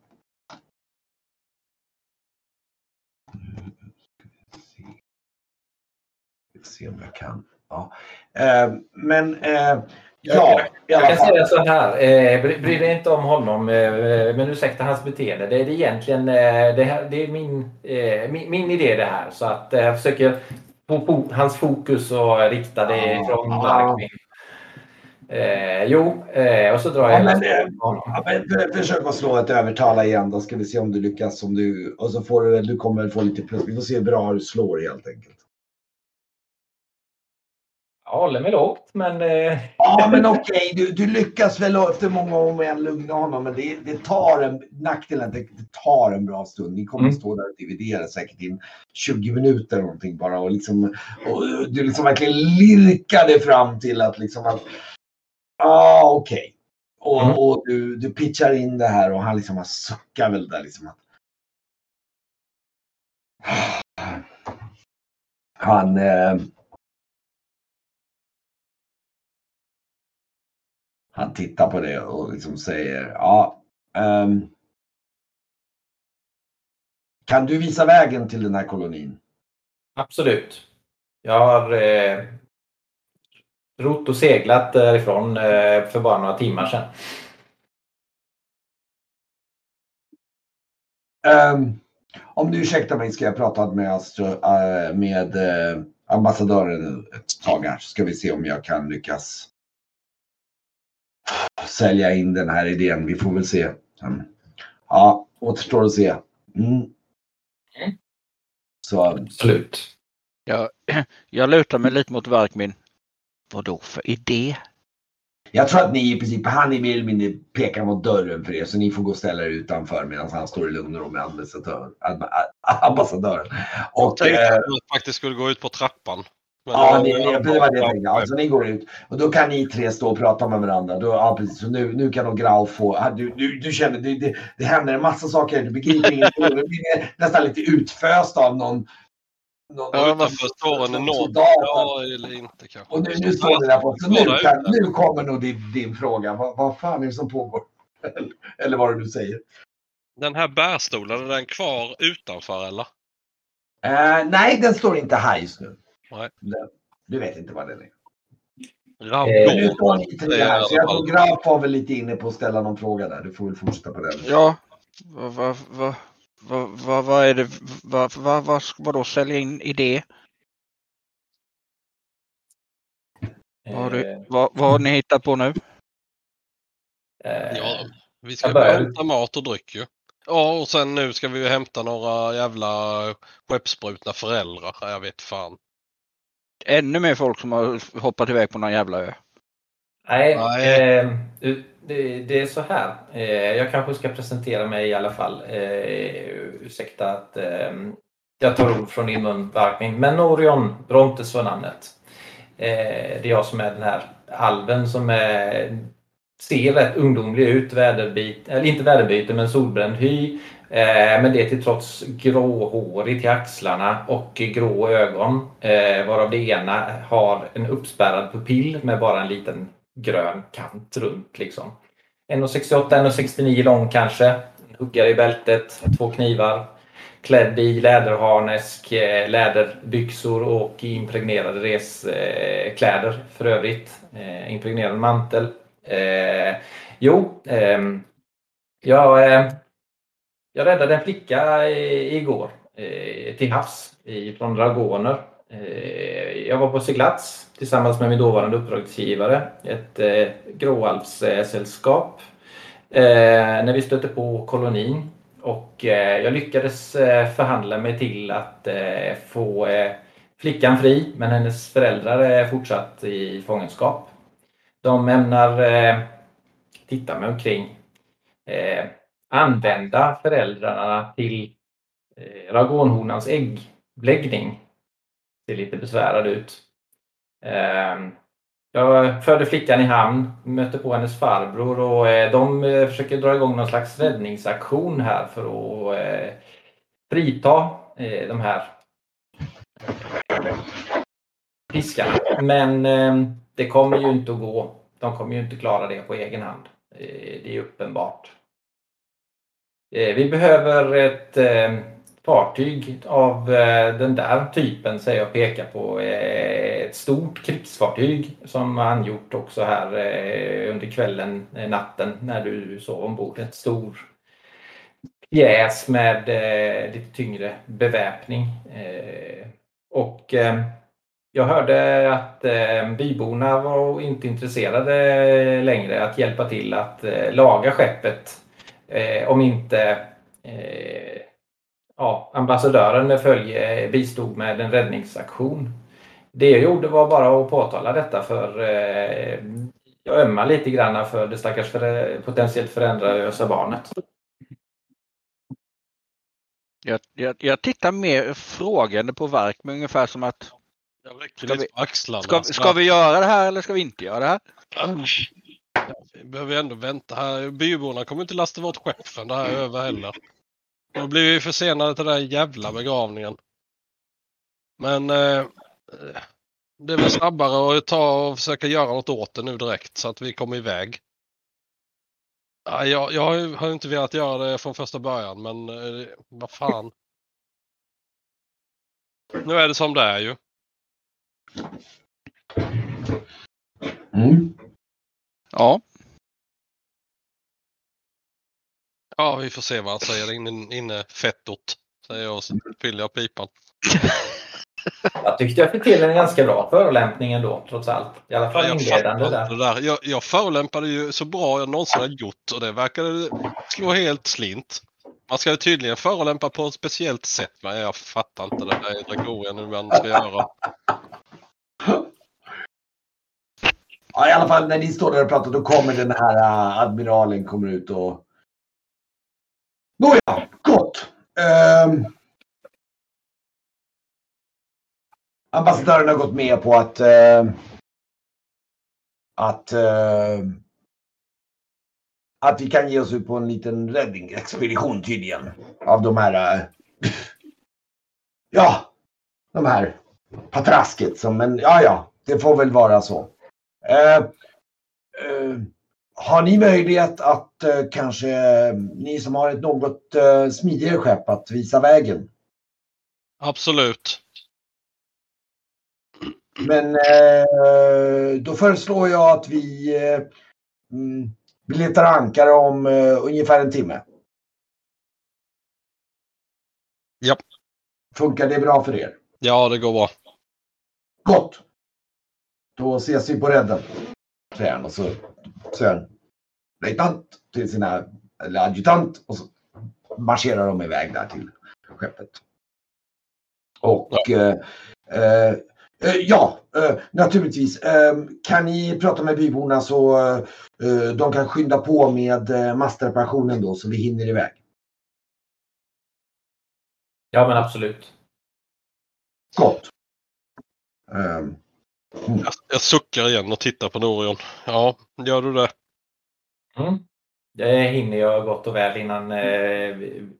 Ska vi se. Se om jag kan. Ja. Ehm, men eh, ja, Jag kan säga så här, eh, bry, bry dig inte om honom, eh, men ursäkta hans beteende. Det är egentligen eh, det, här, det är min, eh, min, min idé det här. Så att eh, jag försöker få fo- hans fokus och rikta det Ja, från ja. Eh, jo, eh, och så drar jag Ja, hela men, eh. Ja, men för- försök att slå ett övertala igen då ska vi se om du lyckas. Om du, och så får du, du kommer få lite plus. Vi får se hur bra du slår helt enkelt. Jag håller mig lågt, men eh, Ja men okej, du, du lyckas väl efter många om igen lugna honom. Men det, det tar en, nackdelen det, det tar en bra stund. Ni kommer Mm. att stå där och dividera säkert in 20 minuter eller någonting bara. Och, liksom, och du liksom verkligen lirkar dig fram till att liksom att ah, okej. Och, Mm. och du, du pitchar in det här och han liksom har suckar väl där liksom att Han eh, Han tittar på det och liksom säger ja. ehm, kan du visa vägen till den här kolonin? absolut. Jag har eh, rott och seglat därifrån eh, för bara några timmar sedan. Ehm, om du ursäktar mig ska jag prata med, Astro, eh, med eh, ambassadören ett tag här så ska vi se om jag kan lyckas sälja in den här idén. Vi får väl se. Mm. Ja, återstår att se. Mm. Så Absolut. Jag, *clears throat* jag lutar mig lite mot Verkmin. Vad då för idé? jag tror att ni i princip, han är mer eller mindre pekar mot dörren för er så ni får gå och ställa er utanför medan han står i lugn och ro med ambassadör, ambassadören. Och, Tänkte eh, att jag faktiskt skulle gå ut på trappan. Men Ja, då- det, det, det var det jag tänkte. Alltså, ni går ut och då kan ni tre stå och prata med varandra. Då, ja, precis. Så nu, nu kan nog Grau få... Du, du, du känner, det, det, det händer en massa saker. Du begriper ingenting. Du blir nästan lite utföst av någon... någon Ja, Utanför står en enorm... Ja, eller inte kanske. Och nu, nu står ni där på. Så nu, kan, nu kommer nog din, din fråga. Vad, vad fan är det som pågår? Eller, *laughs* eller vad det du säger. Den här bärstolen, är den kvar utanför eller? Eh, nej, den står inte här just nu. Nej. Den, du vet inte vad den är. Rabbon. Eh, Nu står ni tre Det är här. Så jag i alla tror Graf var väl lite inne på att ställa någon fråga där. Du får väl fortsätta på den. Ja, vad, vad, vad, vad, vad, vad är det? Vad, vad, vad ska man då sälja in idé? Vad har, du, Eh, vad, vad har ni hittat på nu? eh, Ja, vi ska Jag börjar. hämta mat och dryck ju. Ja, och sen nu ska vi ju hämta några jävla skeppsbrutna föräldrar. Ja, Jag vet fan. Ännu mer folk som har hoppat iväg på någon jävla ö. Nej, Nej. Eh, du, det, det är så här. Eh, jag kanske ska presentera mig i alla fall. Eh, ursäkta att eh, jag tar ord från din munverkning. Men Orion Brontes var namnet. Det är jag som är den här alven som är ser rätt ungdomlig ut. Väderbit, eller inte väderbyte, men solbränd hy. Men det till trots gråhårig till axlarna och grå ögon. Varav det ena har en uppspärrad pupill med bara en liten grön kant runt. Liksom. 1,68, 1,69 lång kanske. Huggare i bältet, två knivar. Klädd i läderharnesk, eh, läderbyxor och impregnerade reskläder eh, för övrigt. Eh, impregnerad mantel. Eh, jo, eh, jag, eh, jag räddade en flicka igår eh, till havs från dragoner. Eh, jag var på seglats tillsammans med min dåvarande uppdragsgivare, ett eh, gråalvssällskap. Eh, när vi stötte på kolonin och eh, jag lyckades eh, förhandla mig till att eh, få flickan fri men hennes föräldrar är fortsatt i fångenskap. De ämnar titta mig omkring. Använda föräldrarna till ragonhonans äggläggning. Ser lite besvärad ut. Ehm, jag förde flickan i hamn, mötte på hennes farbror och eh, de eh, försöker dra igång någon slags räddningsaktion här för att eh, frita de här fiskarna. Men ehm, det kommer ju inte att gå. De kommer ju inte klara det på egen hand. Det är uppenbart. Vi behöver ett ehm, fartyg av eh, den där typen säger jag pekar på. Eh, ett stort krigsfartyg som han gjort också här eh, under kvällen, natten när du sov ombord. Ett stor pjäs med lite tyngre beväpning. Och jag hörde att byborna var inte intresserade längre att hjälpa till att laga skeppet. Om inte ja, ambassadören med följe bistod med en räddningsaktion. Det jag gjorde var bara att påtala detta för eh, jag ömmar lite grann för det stackars för, potentiellt föräldralösa barnet. Jag, jag, jag tittar mer frågande på verk med ungefär som att ska vi, ska, ska, vi göra det här eller ska vi inte göra det här? vi behöver ändå vänta här. Byborna kommer inte lasta vårt skepp förrän det här är över heller. Då blir vi försenade till den där jävla begravningen. Men eh, det är väl snabbare att ta och försöka göra något åt det nu direkt så att vi kommer iväg. Ja, jag, jag har inte velat göra det från första början men eh, vad fan. Nu är det som det är ju. Mm. Ja. Ja, vi får se vad han säger inne, inne fettot. Säger jag och så fyller jag pipan. Jag tyckte jag fick till en ganska bra förolämpning ändå, trots allt. I alla fall ja, inledande där. där. Jag, jag förolämpade ju så bra jag någonsin har gjort och det verkade slå helt slint. Man ska ju tydligen förolämpa på ett speciellt sätt, men jag fattar inte det där i Dragorien hur man ska göra. Ja, i alla fall när ni står där och pratar då kommer den här uh, admiralen kommer ut och Nåja, gott. Eh, ambassadören har gått med på att eh, att eh, att vi kan ge oss ut på en liten räddningsexpedition tydligen. Av de här uh, ja, de här patrasket som, men ja, ja, det får väl vara så. Uh, uh, har ni möjlighet att eh, kanske, ni som har ett något eh, smidigare skepp, att visa vägen? Absolut. Men eh, då föreslår jag att vi, eh, mm, vi letar ankare om eh, ungefär en timme. Ja. Funkar det bra för er? Ja, det går bra. Gott! Då ses vi på redden. Han och så säger han löjtnant till sina, eller adjutant och så marscherar de iväg där till skeppet. Och ja, eh, eh, ja eh, naturligtvis. Eh, kan ni prata med byborna så eh, de kan skynda på med eh, mastreparationen då så vi hinner iväg. Ja men absolut. Gott. Mm. Jag, jag suckar igen och tittar på Norion. Ja, gör du det? Mm. Det hinner jag gott och väl innan eh,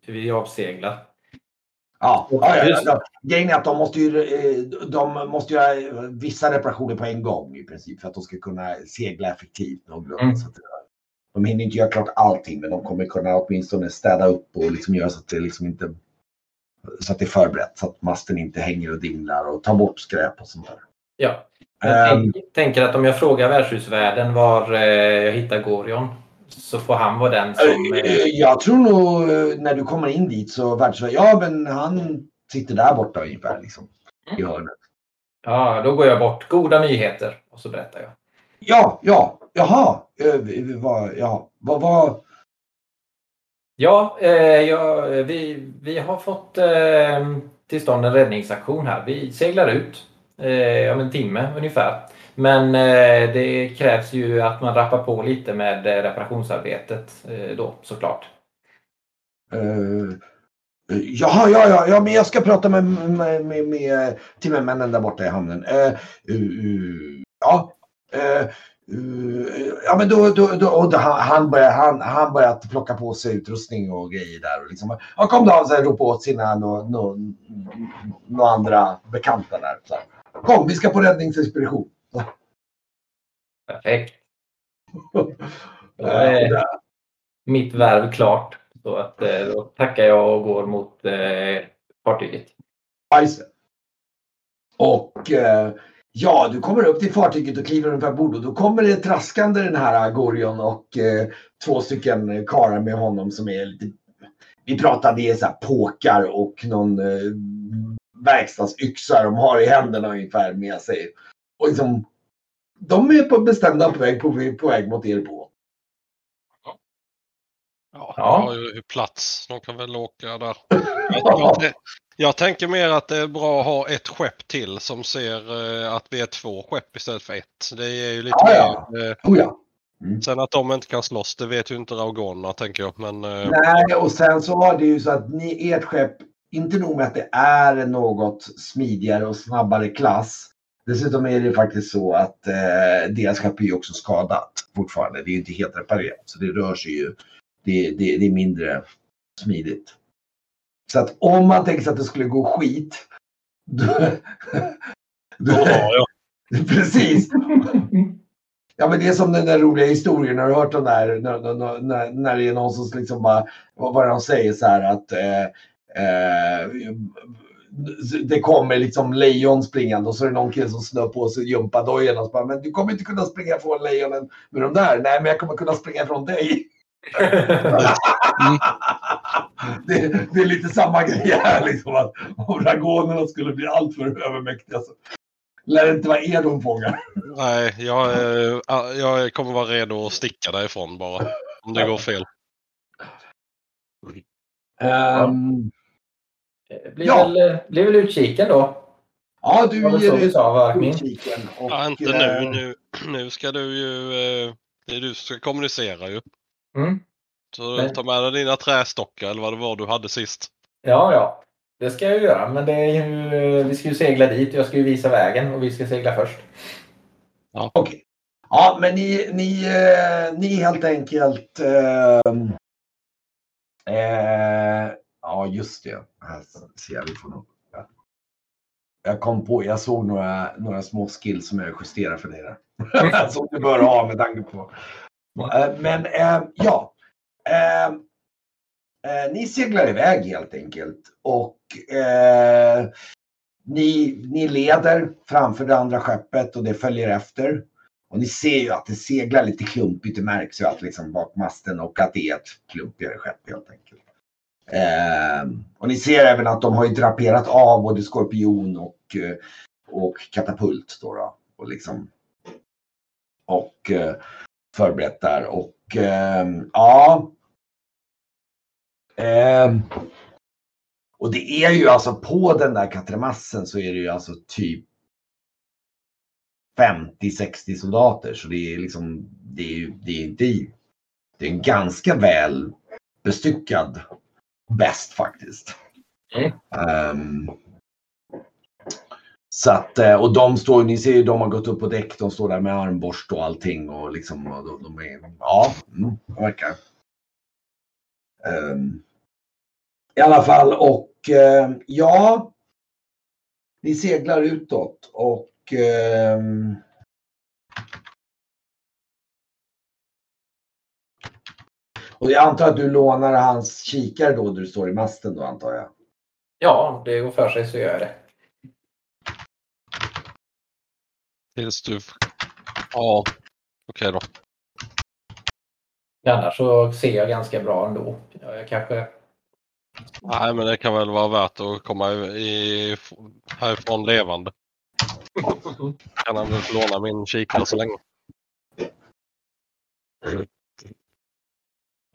vi, avseglar. Ja, ja, ja, ja. grejen är att de måste, ju, eh, de måste göra vissa reparationer på en gång i princip för att de ska kunna segla effektivt. Mm. Så de hinner inte göra klart allting men de kommer kunna åtminstone städa upp och liksom göra så att det liksom inte så att det är förberett så att masten inte hänger och dinglar och ta bort skräp och sånt där. Ja. Jag um, tänker att om jag frågar värdshusvärden var eh, jag hittar Gorion så får han vara den som... Eh, eh, jag tror nog när du kommer in dit så värdshusvärden, ja men han sitter där borta ungefär liksom. I mm. hörnet. Ja, då går jag bort. Goda nyheter och så berättar jag. Ja, ja, jaha. Vad, ja, vad, vad, Ja, eh, ja vi, vi har fått eh, till stånd en räddningsaktion här. Vi seglar ut eh, om en timme ungefär. Men eh, det krävs ju att man rappar på lite med eh, reparationsarbetet eh, då såklart. Eh, uh, jaha, ja, ja, ja, men jag ska prata med, med, med, med timmermännen där borta i hamnen. Uh, uh, ja, Uh, ja men då, då, då, och då han, börjar, han, han börjar plocka på sig utrustning och grejer där. Och liksom, ja, kom då, han ropar ropa åt sina några no, no, andra bekanta där. Så här. Kom, vi ska på räddningsexpedition. Perfekt. *laughs* Är mitt värv klart. Så att, eh, då tackar jag och går mot eh, fartyget. Nice. Och eh, Ja, du kommer upp till fartyget och kliver ungefär bord och då kommer det traskande den här Gorion och eh, två stycken karlar med honom som är lite... Vi pratade i så här påkar och någon eh, verkstadsyxa de har i händerna ungefär med sig. Och liksom, de är på bestämda på väg, på, på väg mot er båt. Ja, ja. har ju plats. De kan väl åka där. Jag, jag tänker mer att det är bra att ha ett skepp till som ser eh, att vi är två skepp istället för ett. Det är ju lite ja, mer... Ja. Eh, oh, ja. Mm. Sen att de inte kan slåss, det vet ju inte Raugonerna tänker jag. Men, eh, Nej, och sen så var det ju så att ni, ert skepp, inte nog med att det är något smidigare och snabbare klass. Dessutom är det faktiskt så att eh, deras skepp är ju också skadat fortfarande. Det är inte helt reparerat. Så det rör sig ju. Det, det, det är mindre smidigt. Så att om man tänker sig att det skulle gå skit. Då, *laughs* då, ja, ja. *laughs* Precis. Ja men det är som den där roliga historien, har du hört den där när, när, när det är någon som liksom bara, vad var det de säger så här att eh, eh, det kommer liksom lejon springande och så är det någon kille som snör på sig gympadojorna och så bara, men du kommer inte kunna springa ifrån lejonen med de där. Nej, men jag kommer kunna springa ifrån dig. *laughs* Det, det, är lite samma grej här. Liksom, att om dragonerna skulle bli alltför övermäktiga så lär det inte vara er de fångar. Nej, jag, jag kommer vara redo att sticka därifrån bara. Om det går fel. Um, blir, ja. väl, blir väl utkiken då? Ja, du ger utkiken. Och, ja, inte nu. Eh, nu. *clears throat* Nu ska du ju... Eh, det är du som ska kommunicera ju. Mm. Så men... ta med dig dina trästockar eller vad det var du hade sist. Ja, ja. Det ska jag göra. Men det är ju, vi ska ju segla dit. Jag ska ju visa vägen och vi ska segla först. Ja. Okej. Okay. Ja, men ni, ni, eh, ni helt enkelt... Eh, eh, ja, just det. Här ser jag. Vi får nog, jag kom på, jag såg några, några små skills som jag justerar för dig där. *laughs* som du bör ha med tanke på eh, men äh, ja, eh, eh, ni seglar iväg helt enkelt och ni, ni leder framför det andra skeppet och det följer efter. Och ni ser ju att det seglar lite klumpigt. Det märks ju att liksom bak masten och att det är ett klumpigare skepp helt enkelt. Eh, och ni ser även att de har ju draperat av både skorpion och, eh, och katapult. Då, då och liksom. Och eh, förberett där och eh, ja. Eh, och det är ju alltså på den där katremassen så är det ju alltså typ 50-60 soldater så det är liksom det är, det är inte det är en ganska väl bestyckad bäst faktiskt. Mm. Um, Så att, eh, och de står, ni ser ju, de har gått upp på däck, de står där med armborst och allting och liksom, och de, de är, ja, mm, de verkar. Um, I alla fall och uh, ja, ni seglar utåt och um, Och jag antar att du lånar hans kikare då du står i masten då antar jag? Ja, det går för sig så gör jag det. Tills du... Ja, okej okay då. Annars så ser jag ganska bra ändå. Jag kanske... Nej, men det kan väl vara värt att komma i, härifrån levande. kan han väl låna min kikare så länge.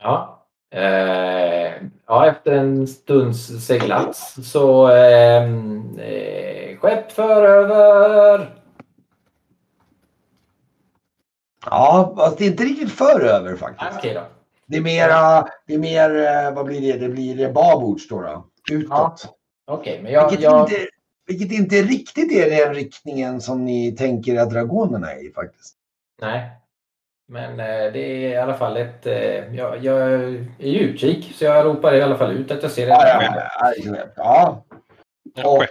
Ja. Eh, ja, efter en stunds seglats så eh, eh, skepp föröver. Ja, fast det är inte riktigt föröver faktiskt. Okej då. Det är mera, det är mer, eh, vad blir det? Det blir babords då. då utåt. Ja. Okej, men jag... Vilket, jag... Inte, vilket inte riktigt är den riktningen som ni tänker att dragonerna är i faktiskt. Nej. Men eh, det är i alla fall ett... Eh, jag, jag är i utkik så jag ropar i alla fall ut att jag ser det. Ja, ja, ja. ja. Och,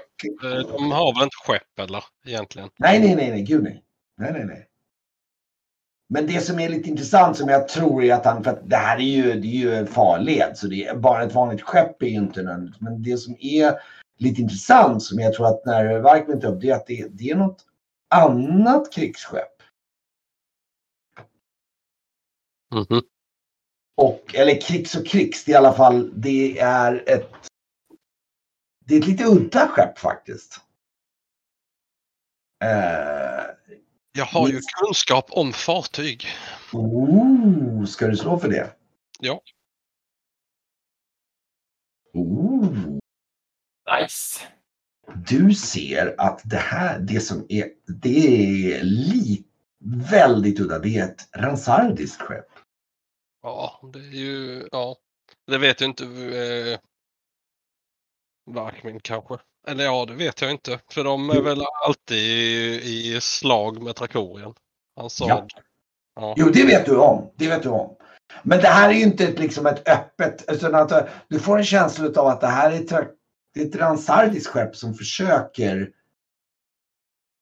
de har väl inte skepp eller egentligen? Nej, nej, nej, nej, gud nej. Nej, nej, nej. Men det som är lite intressant som jag tror är att han, för att det här är ju, det är ju en farled så det är bara ett vanligt skepp är ju inte nödvändigt. Men det som är lite intressant som jag tror att när Varkmin tar upp det är att det, det är något annat krigsskepp. Mm -hmm. Och, eller krigs och krigs, i alla fall, det är ett det är ett lite udda skepp faktiskt. Uh, jag har ju kunskap om fartyg. Oh, ska du slå för det? Ja. Oh. Nice. Du ser att det här, det som är, det är li, väldigt udda. Det är ett ransardiskt skepp. Ja, det är ju, ja. Det vet ju inte eh, Varkmin kanske. Eller ja, det vet jag inte. För de är väl alltid i, i slag med Trakorien. Sa... Ja. ja. Jo, det vet du om. Det vet du om. Men det här är ju inte ett, liksom ett öppet... Utan att du får en känsla av att det här är, det är ett transardiskt skepp som försöker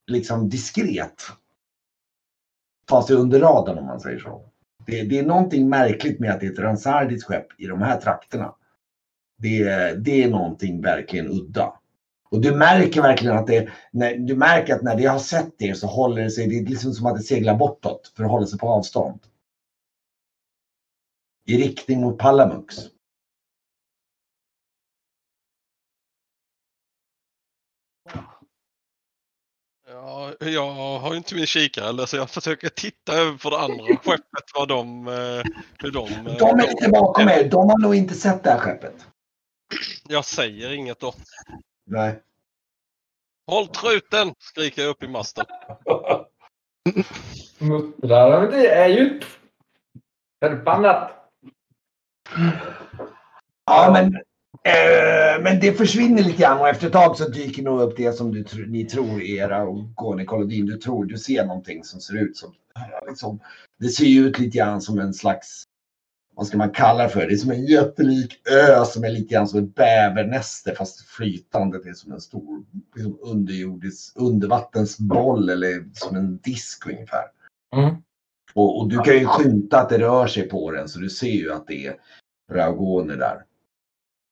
liksom diskret ta sig under radarn om man säger så. Det, det är någonting märkligt med att det är ett Ransardis skepp i de här trakterna. Det, det är någonting verkligen udda. Och du märker verkligen att det, när, du märker att när det har sett er så håller det sig, det är liksom som att det seglar bortåt för att hålla sig på avstånd. I riktning mot Palamux. Ja, jag har inte min kikare eller så jag försöker titta över på det andra *laughs* skeppet vad de, eh, hur de... Eh, de är lite bakom er. De har nog inte sett det här skeppet. Jag säger inget då. Nej. Håll truten! skriker jag upp i masten. *laughs* Muttrar, det är ju förbannat. Ja, men, eh, men det försvinner lite grann och efter ett tag så dyker nog upp det som du, ni tror är era Kolodin. Du tror du ser någonting som ser ut som liksom, det ser ju ut lite grann som en slags vad ska man kalla det för? Det är som en jättelik ö som är lite grann som ett bävernäste fast flytande. Det är som en stor liksom underjordisk undervattensboll eller som en disk ungefär. Mm. Och, och, du kan ju skymta att det rör sig på den så du ser ju att det är raugoner där.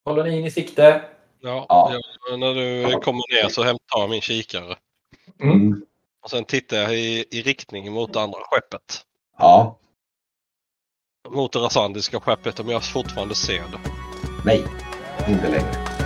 Kolonin i sikte. Ja, ja. Jag, när du kommer ner så hämtar jag min kikare. Mm. Och sen tittar jag i, i riktning mot andra skeppet. Ja mot det rasandiska skeppet om jag fortfarande ser det. Nej, inte längre.